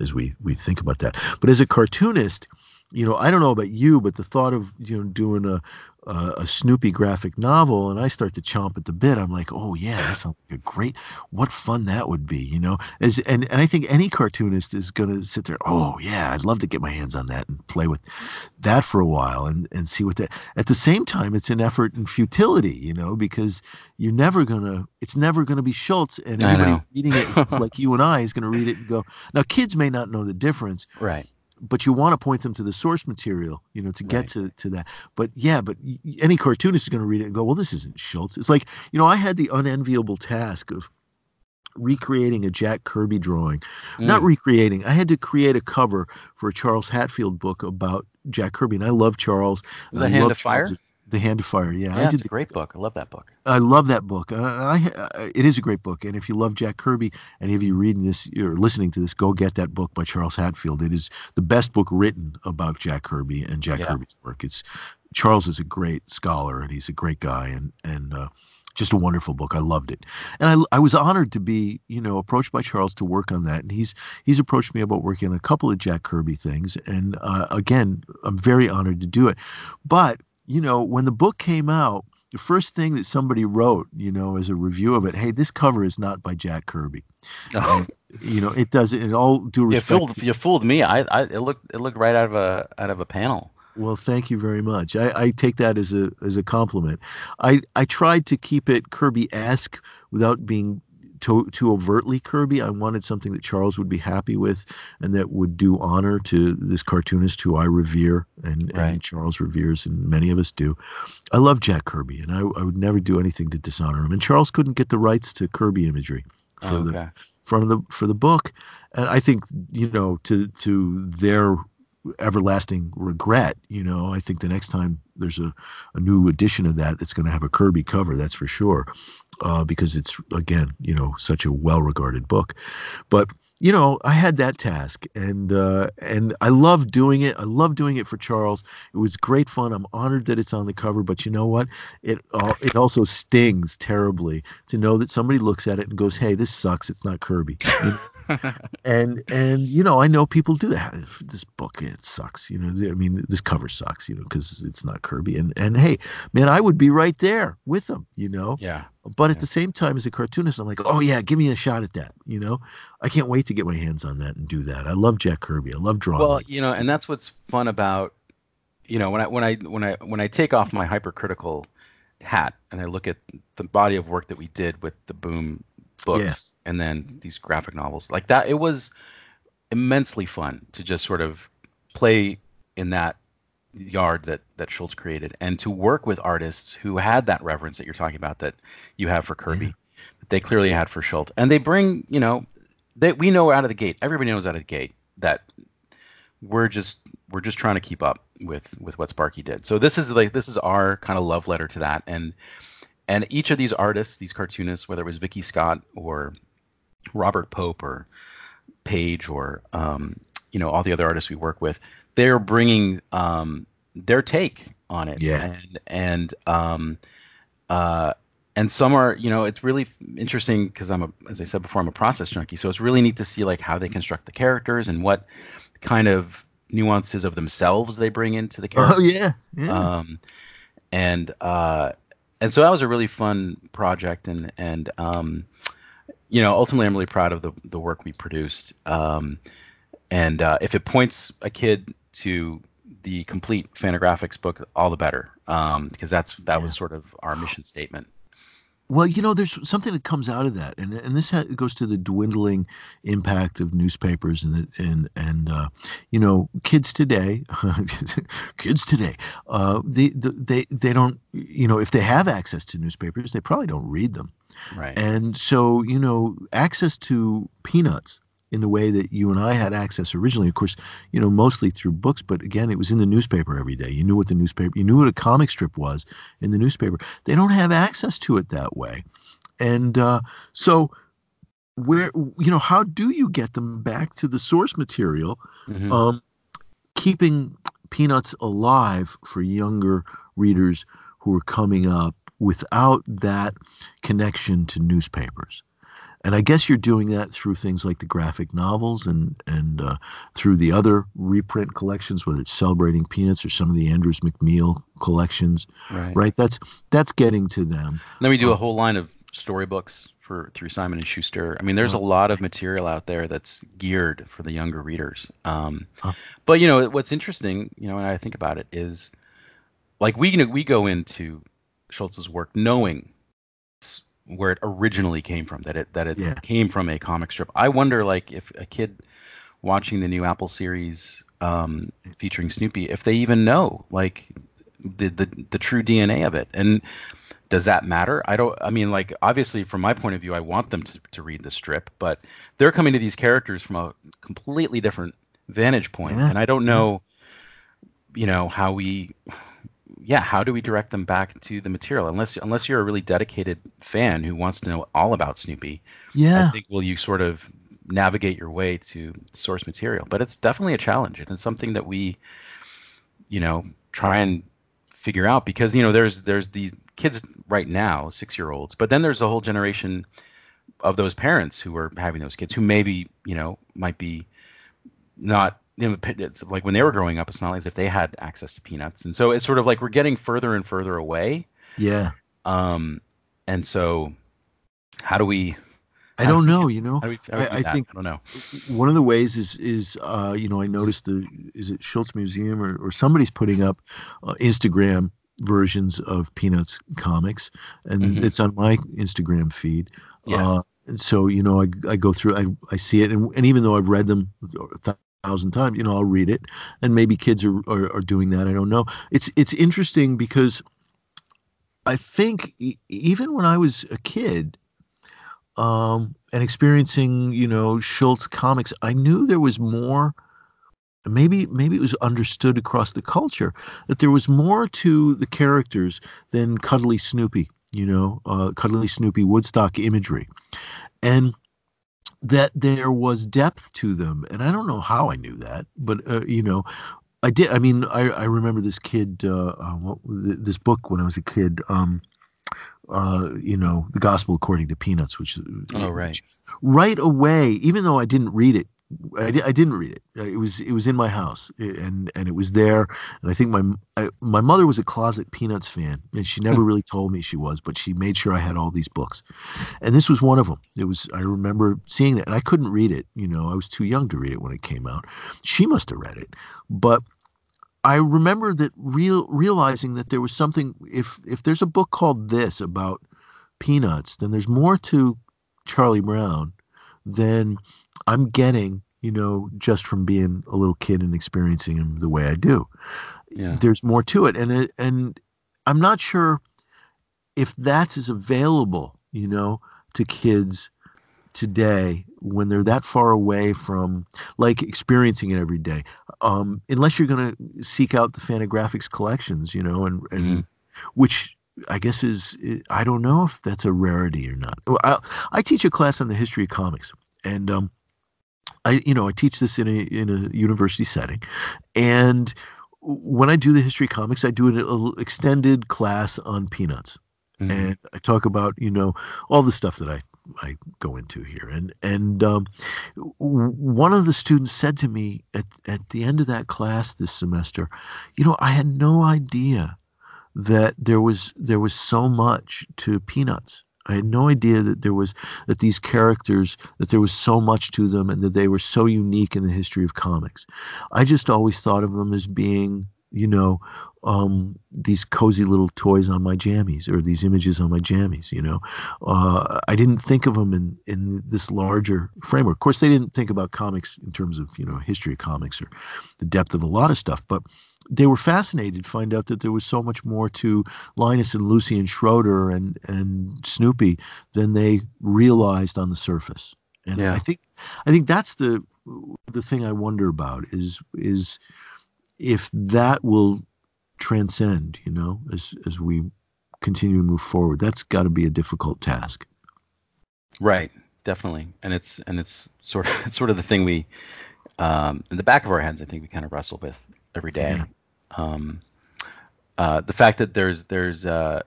as we we think about that. But as a cartoonist, you know, I don't know about you, but the thought of you know doing a a Snoopy graphic novel, and I start to chomp at the bit. I'm like, oh yeah, that sounds like a great. What fun that would be, you know? As and and I think any cartoonist is going to sit there. Oh yeah, I'd love to get my hands on that and play with that for a while and and see what that. At the same time, it's an effort in futility, you know, because you're never gonna. It's never gonna be Schulz, and everybody reading it like you and I is going to read it and go. Now, kids may not know the difference, right? But you want to point them to the source material, you know, to get right. to, to that. But yeah, but any cartoonist is going to read it and go, well, this isn't Schulz. It's like, you know, I had the unenviable task of recreating a Jack Kirby drawing. Mm. Not recreating, I had to create a cover for a Charles Hatfield book about Jack Kirby. And I love Charles. The I Hand of Fire? The Hand of Fire, yeah. yeah I did it's a great book. I love that book. I love that book. Uh, I, uh, it is a great book, and if you love Jack Kirby, any of you reading this or listening to this, go get that book by Charles Hatfield. It is the best book written about Jack Kirby and Jack yeah. Kirby's work. It's Charles is a great scholar, and he's a great guy, and and uh, just a wonderful book. I loved it, and I, I was honored to be you know approached by Charles to work on that, and he's he's approached me about working on a couple of Jack Kirby things, and uh, again, I'm very honored to do it, but you know, when the book came out, the first thing that somebody wrote, you know, as a review of it, hey, this cover is not by Jack Kirby. And, you know, it does it all due respect. You fooled, you fooled me. I, I, it looked, it looked right out of a, out of a panel. Well, thank you very much. I, I take that as a, as a compliment. I, I tried to keep it Kirby-esque without being too, too overtly Kirby. I wanted something that Charles would be happy with and that would do honor to this cartoonist who I revere and, right. and Charles reveres, and many of us do. I love Jack Kirby, and I, I, would never do anything to dishonor him. And Charles couldn't get the rights to Kirby imagery for oh, okay. the for the for the book, and I think you know to to their everlasting regret. You know, I think the next time there's a, a new edition of that it's going to have a Kirby cover, that's for sure, uh, because it's again, you know, such a well-regarded book. But you know, I had that task, and uh, and I love doing it. I love doing it for Charles. It was great fun. I'm honored that it's on the cover, but you know what? It uh, it also stings terribly to know that somebody looks at it and goes, "Hey, this sucks. It's not Kirby." And and you know I know people do that. This book it sucks. You know I mean this cover sucks. You know because it's not Kirby. And and hey man I would be right there with them. You know. Yeah. But at yeah. the same time as a cartoonist I'm like oh yeah give me a shot at that. You know I can't wait to get my hands on that and do that. I love Jack Kirby. I love drawing. Well you know and that's what's fun about you know when I when I when I when I take off my hypercritical hat and I look at the body of work that we did with the boom books yeah. and then these graphic novels. Like that it was immensely fun to just sort of play in that yard that that Schulz created and to work with artists who had that reverence that you're talking about that you have for Kirby mm-hmm. that they clearly had for Schulz and they bring you know they we know out of the gate everybody knows out of the gate that we're just we're just trying to keep up with with what Sparky did. So this is like this is our kind of love letter to that. And and each of these artists, these cartoonists, whether it was Vicky Scott or Robert Pope or Paige or um, you know all the other artists we work with, they're bringing um, their take on it. Yeah. And and um, uh, and some are you know it's really interesting because I'm a as I said before I'm a process junkie, so it's really neat to see like how they construct the characters and what kind of nuances of themselves they bring into the character. Oh yeah. yeah. Um, and uh, and so that was a really fun project, and and um, you know, ultimately, I'm really proud of the the work we produced. Um, and uh, if it points a kid to the complete Fantagraphics book, all the better, um, because that's that yeah. was sort of our mission statement. Well, you know, there's something that comes out of that, and and this ha- goes to the dwindling impact of newspapers and and and uh, you know, kids today, kids today, uh, they they they don't, you know, if they have access to newspapers, they probably don't read them, right? And so, you know, access to peanuts in the way that you and I had access originally. Of course, you know, mostly through books, but again, it was in the newspaper every day. You knew what the newspaper, you knew what a comic strip was in the newspaper. They don't have access to it that way. And uh, so, where, you know, how do you get them back to the source material, mm-hmm. um, keeping Peanuts alive for younger readers who are coming up without that connection to newspapers? And I guess you're doing that through things like the graphic novels and and uh, through the other reprint collections, whether it's celebrating Peanuts or some of the Andrews McMeel collections. Right. Right. That's that's getting to them. And then we do a whole line of storybooks for through Simon and Schuster. I mean, there's a lot of material out there that's geared for the younger readers. Um, Huh. But you know, what's interesting, you know, when I think about it, is like we you know, we go into Schulz's work knowing where it originally came from, that it that it Yeah. came from a comic strip. I wonder, like, if a kid watching the new Apple series um, featuring Snoopy, if they even know like the, the the true DNA of it, and does that matter? I don't. I mean, like obviously, from my point of view, I want them to, to read the strip, but they're coming to these characters from a completely different vantage point, Yeah, and I don't know, you know, how we, yeah, how do we direct them back to the material? Unless unless you're a really dedicated fan who wants to know all about Snoopy, Yeah. I think will you sort of navigate your way to source material. But it's definitely a challenge, and it's something that we, you know, try and figure out because you know there's there's these kids right now, six year olds, but then there's a whole generation of those parents who are having those kids who maybe you know might be not you know, it's like when they were growing up, it's not as if they had access to peanuts, and so it's sort of like we're getting further and further away. Yeah. Um, and so how do we? I do don't we- know. You know. Do we, do I- I think- I don't know. one of the ways is is uh, you know I noticed the is it Schulz Museum or, or somebody's putting up uh, Instagram versions of Peanuts comics, and Mhm. it's on my Instagram feed. Yes. Uh, and so you know I, I go through I, I see it and, and even though I've read them a thousand times you know I'll read it and maybe kids are, are, are doing that I don't know it's it's interesting because I think e- even when I was a kid um, and experiencing, you know, Schulz comics, I knew there was more. Maybe maybe it was understood across the culture that there was more to the characters than cuddly Snoopy, you know, uh, cuddly Snoopy Woodstock imagery, and that there was depth to them. And I don't know how I knew that, but uh, you know, I did. I mean, I, I remember this kid, uh, uh, what, this book when I was a kid. Um, uh, you know, the Gospel according to Peanuts, which Oh right. right away, even though I didn't read it, I, I didn't read it. Uh, It was it was in my house, and and it was there. And I think my I, my mother was a closet Peanuts fan, and she never really told me she was, but she made sure I had all these books, and this was one of them. It was I remember seeing that, and I couldn't read it. You know, I was too young to read it when it came out. She must have read it, but I remember that real realizing that there was something. If if there's a book called this about Peanuts, then there's more to Charlie Brown than I'm getting. You know, just from being a little kid and experiencing him the way I do. Yeah. There's more to it, and it, and I'm not sure if that's as available. You know, to kids today when they're that far away from like experiencing it every day um unless you're going to seek out the fantagraphics collections you know and, and Mhm. which i guess is i don't know if that's a rarity or not Well, I, I teach a class on the history of comics and um i you know i teach this in a in a university setting and when i do the history of comics i do an extended class on peanuts Mhm. and I talk about you know all the stuff that I I go into here and and um, one of the students said to me at at the end of that class this semester, you know I had no idea that there was there was so much to Peanuts. I had no idea that there was that these characters that there was so much to them and that they were so unique in the history of comics. I just always thought of them as being you know um, these cozy little toys on my jammies or these images on my jammies. You know, uh, I didn't think of them in in this larger framework. Of course, they didn't think about comics in terms of you know history of comics or the depth of a lot of stuff, but they were fascinated to find out that there was so much more to Linus and Lucy and Schroeder and and Snoopy than they realized on the surface. And Yeah. I think I think that's the the thing I wonder about is is if that will transcend, you know, as as we continue to move forward. That's got to be a difficult task. Right, definitely, and it's and it's sort of it's sort of the thing we, um, in the back of our heads, I think we kind of wrestle with every day. Yeah. Um, uh, the fact that there's there's uh,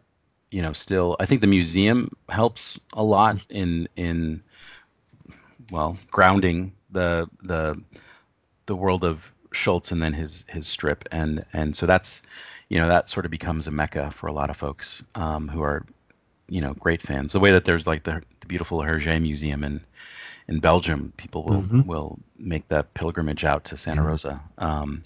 you know, still, I think the museum helps a lot in in well grounding the the the world of Schulz and then his his strip, and and so that's you know that sort of becomes a mecca for a lot of folks um, who are you know great fans. The way that there's like the, the beautiful Hergé Museum in in Belgium, people will Mhm. will make that pilgrimage out to Santa Rosa. Um,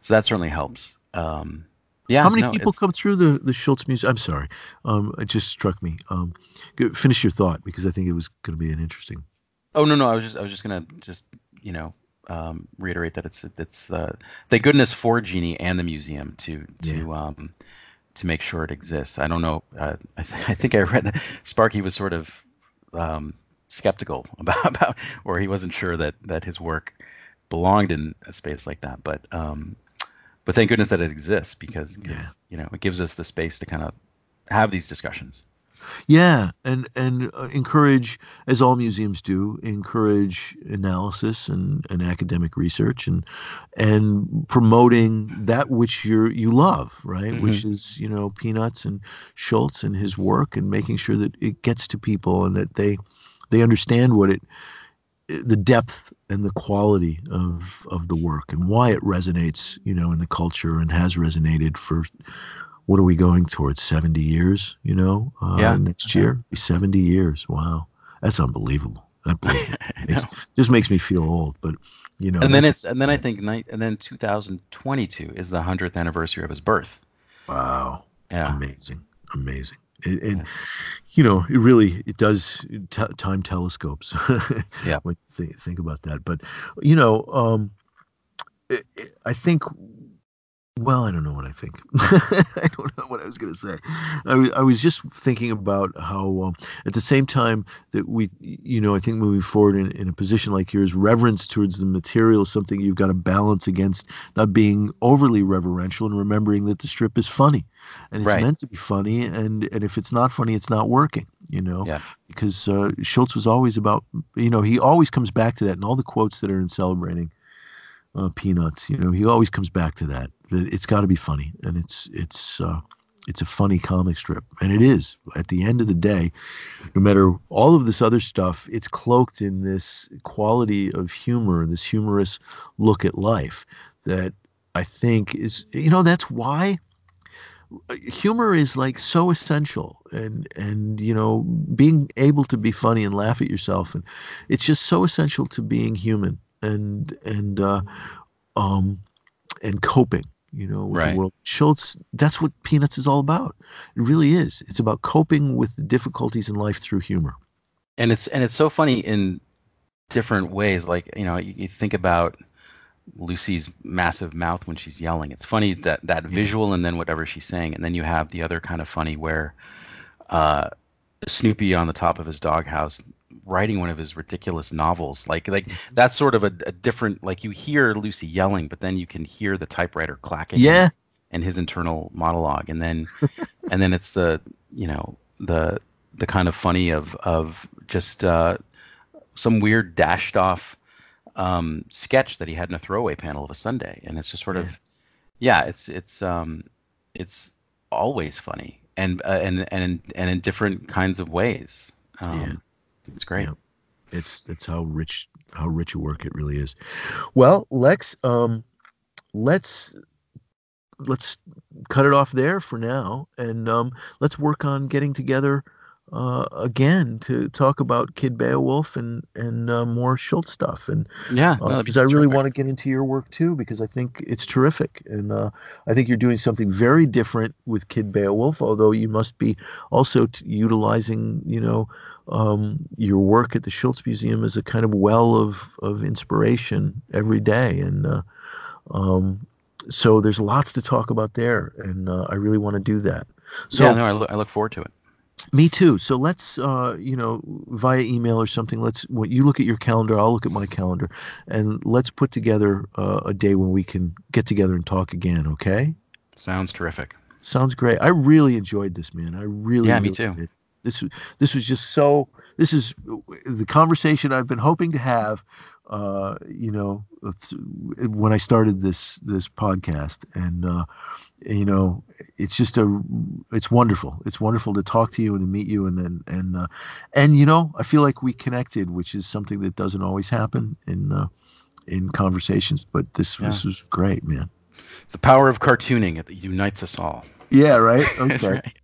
so that certainly helps. Um, yeah. How many no, people it's- come through the the Schulz Museum? I'm sorry, um, it just struck me. Um, finish your thought because I think it was going to be an interesting. Oh no, no, I was just I was just gonna just you know um, reiterate that it's it's uh, thank goodness for Jeannie and the museum to to um, to make sure it exists. I don't know. Uh, I, th- I think I read that Sparky was sort of um, skeptical about about or he wasn't sure that that his work belonged in a space like that. But um, but thank goodness that it exists because Yeah. you know it gives us the space to kind of have these discussions. Yeah, and and uh, encourage, as all museums do, encourage analysis and, and academic research and and promoting that which you you love, right? Which is you know Peanuts and Schulz and his work, and making sure that it gets to people and that they they understand what it the depth and the quality of of the work and why it resonates, you know, in the culture and has resonated for what are we going towards 70 years you know uh, Yeah. next year? 70 years. Wow. That's unbelievable. That blows me- I makes- just makes me feel old but you know and then it's and then I think night and then 2022 is the hundredth anniversary of his birth. wow. Yeah. amazing. Amazing and Yeah. you know it really it does t- time telescopes Yeah. when think, think about that but you know um it, it- i think well i don't know what i think i don't know what i was going to say I was I was just thinking about how um, at the same time that we you know i think moving forward in, in a position like yours reverence towards the material is something you've got to balance against not being overly reverential and remembering that the strip is funny and it's Right. meant to be funny and and if it's not funny it's not working you know Yeah. because uh, schulz was always about you know he always comes back to that and all the quotes that are in celebrating uh, peanuts you know he always comes back to that it's got to be funny and it's it's uh, it's a funny comic strip and it is at the end of the day no matter all of this other stuff it's cloaked in this quality of humor and this humorous look at life that i think is you know that's why humor is like so essential and and you know being able to be funny and laugh at yourself and it's just so essential to being human and and uh um and coping you know with Right. the world. Schulz that's what peanuts is all about. It really is. It's about coping with the difficulties in life through humor. And it's and it's so funny in different ways. Like you know you, you think about lucy's massive mouth when she's yelling. It's funny that that visual and then whatever she's saying. And then you have the other kind of funny where uh snoopy on the top of his doghouse writing one of his ridiculous novels. Like like that's sort of a, a different like you hear lucy yelling but then you can hear the typewriter clacking yeah. and his internal monologue. And then and then it's the you know the the kind of funny of of just uh, some weird dashed off um, sketch that he had in a throwaway panel of a Sunday. And it's just sort of yeah. it's it's um it's always funny and uh, and and and in different kinds of ways. Um, Yeah. It's great Yeah. it's it's how rich how rich a work it really is well lex um let's let's cut it off there for now and um let's work on getting together uh again to talk about kid beowulf and and uh, more schulz stuff and yeah no, that'd be because I really want to get into your work too, because I think it's terrific, and uh, I think you're doing something very different with Kid Beowulf. Although you must be also t- utilizing, you know, um, your work at the Schulz Museum is a kind of well of of inspiration every day, and uh, um, so there's lots to talk about there, and uh, I really want to do that. So yeah no I look, I look forward to it me too. So let's, uh, you know, via email or something. Let's. When you look at your calendar, I'll look at my calendar, and let's put together uh, a day when we can get together and talk again. Okay? sounds terrific Sounds great. I really enjoyed this, man. I really. Yeah, me really too. did. This was this was just so. This is the conversation I've been hoping to have uh, you know, when I started this this podcast, and uh, you know, it's just a, it's wonderful. It's wonderful to talk to you and to meet you, and and and uh, and you know, I feel like we connected, which is something that doesn't always happen in uh, in conversations. But this yeah. this was great, man. It's the power of cartooning that unites us all. Yeah. Right. Okay. right.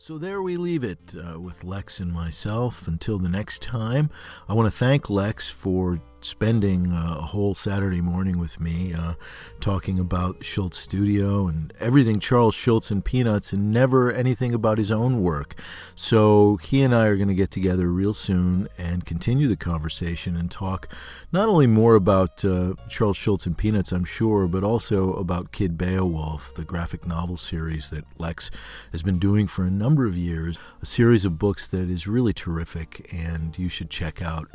So there we leave it uh, with Lex and myself. Until the next time, I want to thank Lex for spending uh, a whole Saturday morning with me uh, talking about Schulz Studio and everything Charles Schulz and Peanuts and never anything about his own work. So he and I are going to get together real soon and continue the conversation and talk not only more about uh, Charles Schulz and Peanuts, I'm sure, but also about Kid Beowulf, the graphic novel series that Lex has been doing for a number of years, a series of books that is really terrific and you should check out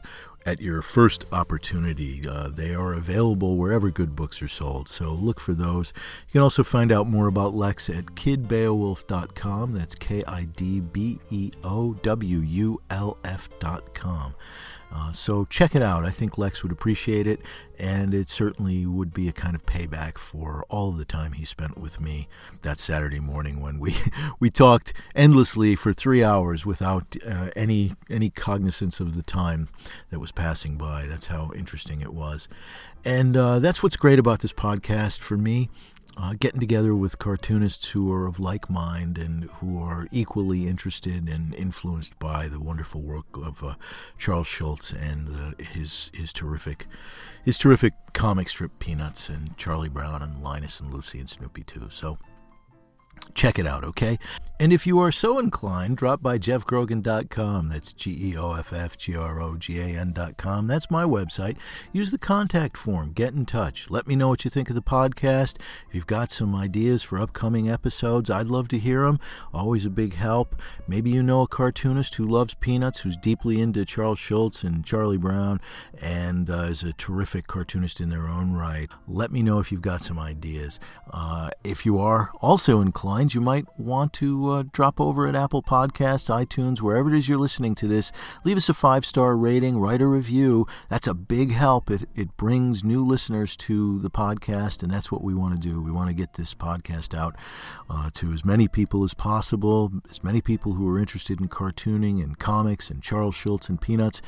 at your first opportunity. Uh, they are available wherever good books are sold, so look for those. You can also find out more about Lex at kidbeowulf.com. That's K I D B E O W U L F.com. Uh, so check it out. I think Lex would appreciate it, and it certainly would be a kind of payback for all the time he spent with me that Saturday morning when we we talked endlessly for three hours without uh, any any cognizance of the time that was passing by. That's how interesting it was, and uh, that's what's great about this podcast for me uh, getting together with cartoonists who are of like mind and who are equally interested and influenced by the wonderful work of uh, Charles Schulz and uh, his his terrific his terrific comic strip Peanuts and Charlie Brown and Linus and Lucy and Snoopy too. So check it out, okay? And if you are so inclined, drop by geoffgrogan.com. That's G E O F F G R O G A N.com. That's my website. Use the contact form. Get in touch. Let me know what you think of the podcast. If you've got some ideas for upcoming episodes, I'd love to hear them. Always a big help. Maybe you know a cartoonist who loves Peanuts, who's deeply into Charles Schulz and Charlie Brown, and uh, is a terrific cartoonist in their own right. Let me know if you've got some ideas. Uh, if you are also inclined, you might want to uh, drop over at Apple Podcasts, iTunes, wherever it is you're listening to this. Leave us a five star rating, write a review. That's a big help. It, it brings new listeners to the podcast, and that's what we want to do. We want to get this podcast out uh, to as many people as possible, as many people who are interested in cartooning and comics and Charles Schulz and Peanuts.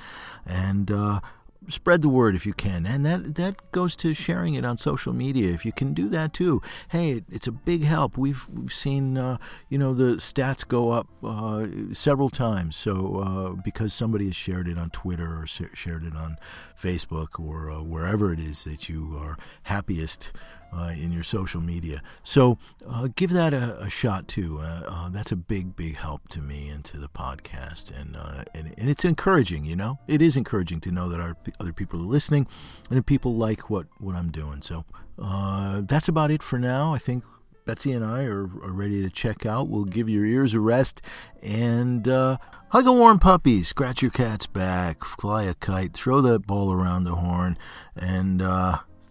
And uh, spread the word if you can and that that goes to sharing it on social media. If you can do that too hey it's a big help. We've we've seen uh, you know the stats go up uh, several times. So uh, because somebody has shared it on Twitter or shared it on Facebook or uh, wherever it is that you are happiest uh, in your social media. So uh, give that a, a shot too. Uh, uh that's a big, big help to me and to the podcast, and, uh, and, and it's encouraging. You know, it is encouraging to know that our other people are listening and that people like what what I'm doing. So uh, that's about it for now. I think. Betsy and I are, are ready to check out. We'll give your ears a rest and hug a warm puppy, scratch your cat's back, fly a kite, throw that ball around the horn, and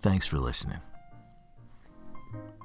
thanks for listening.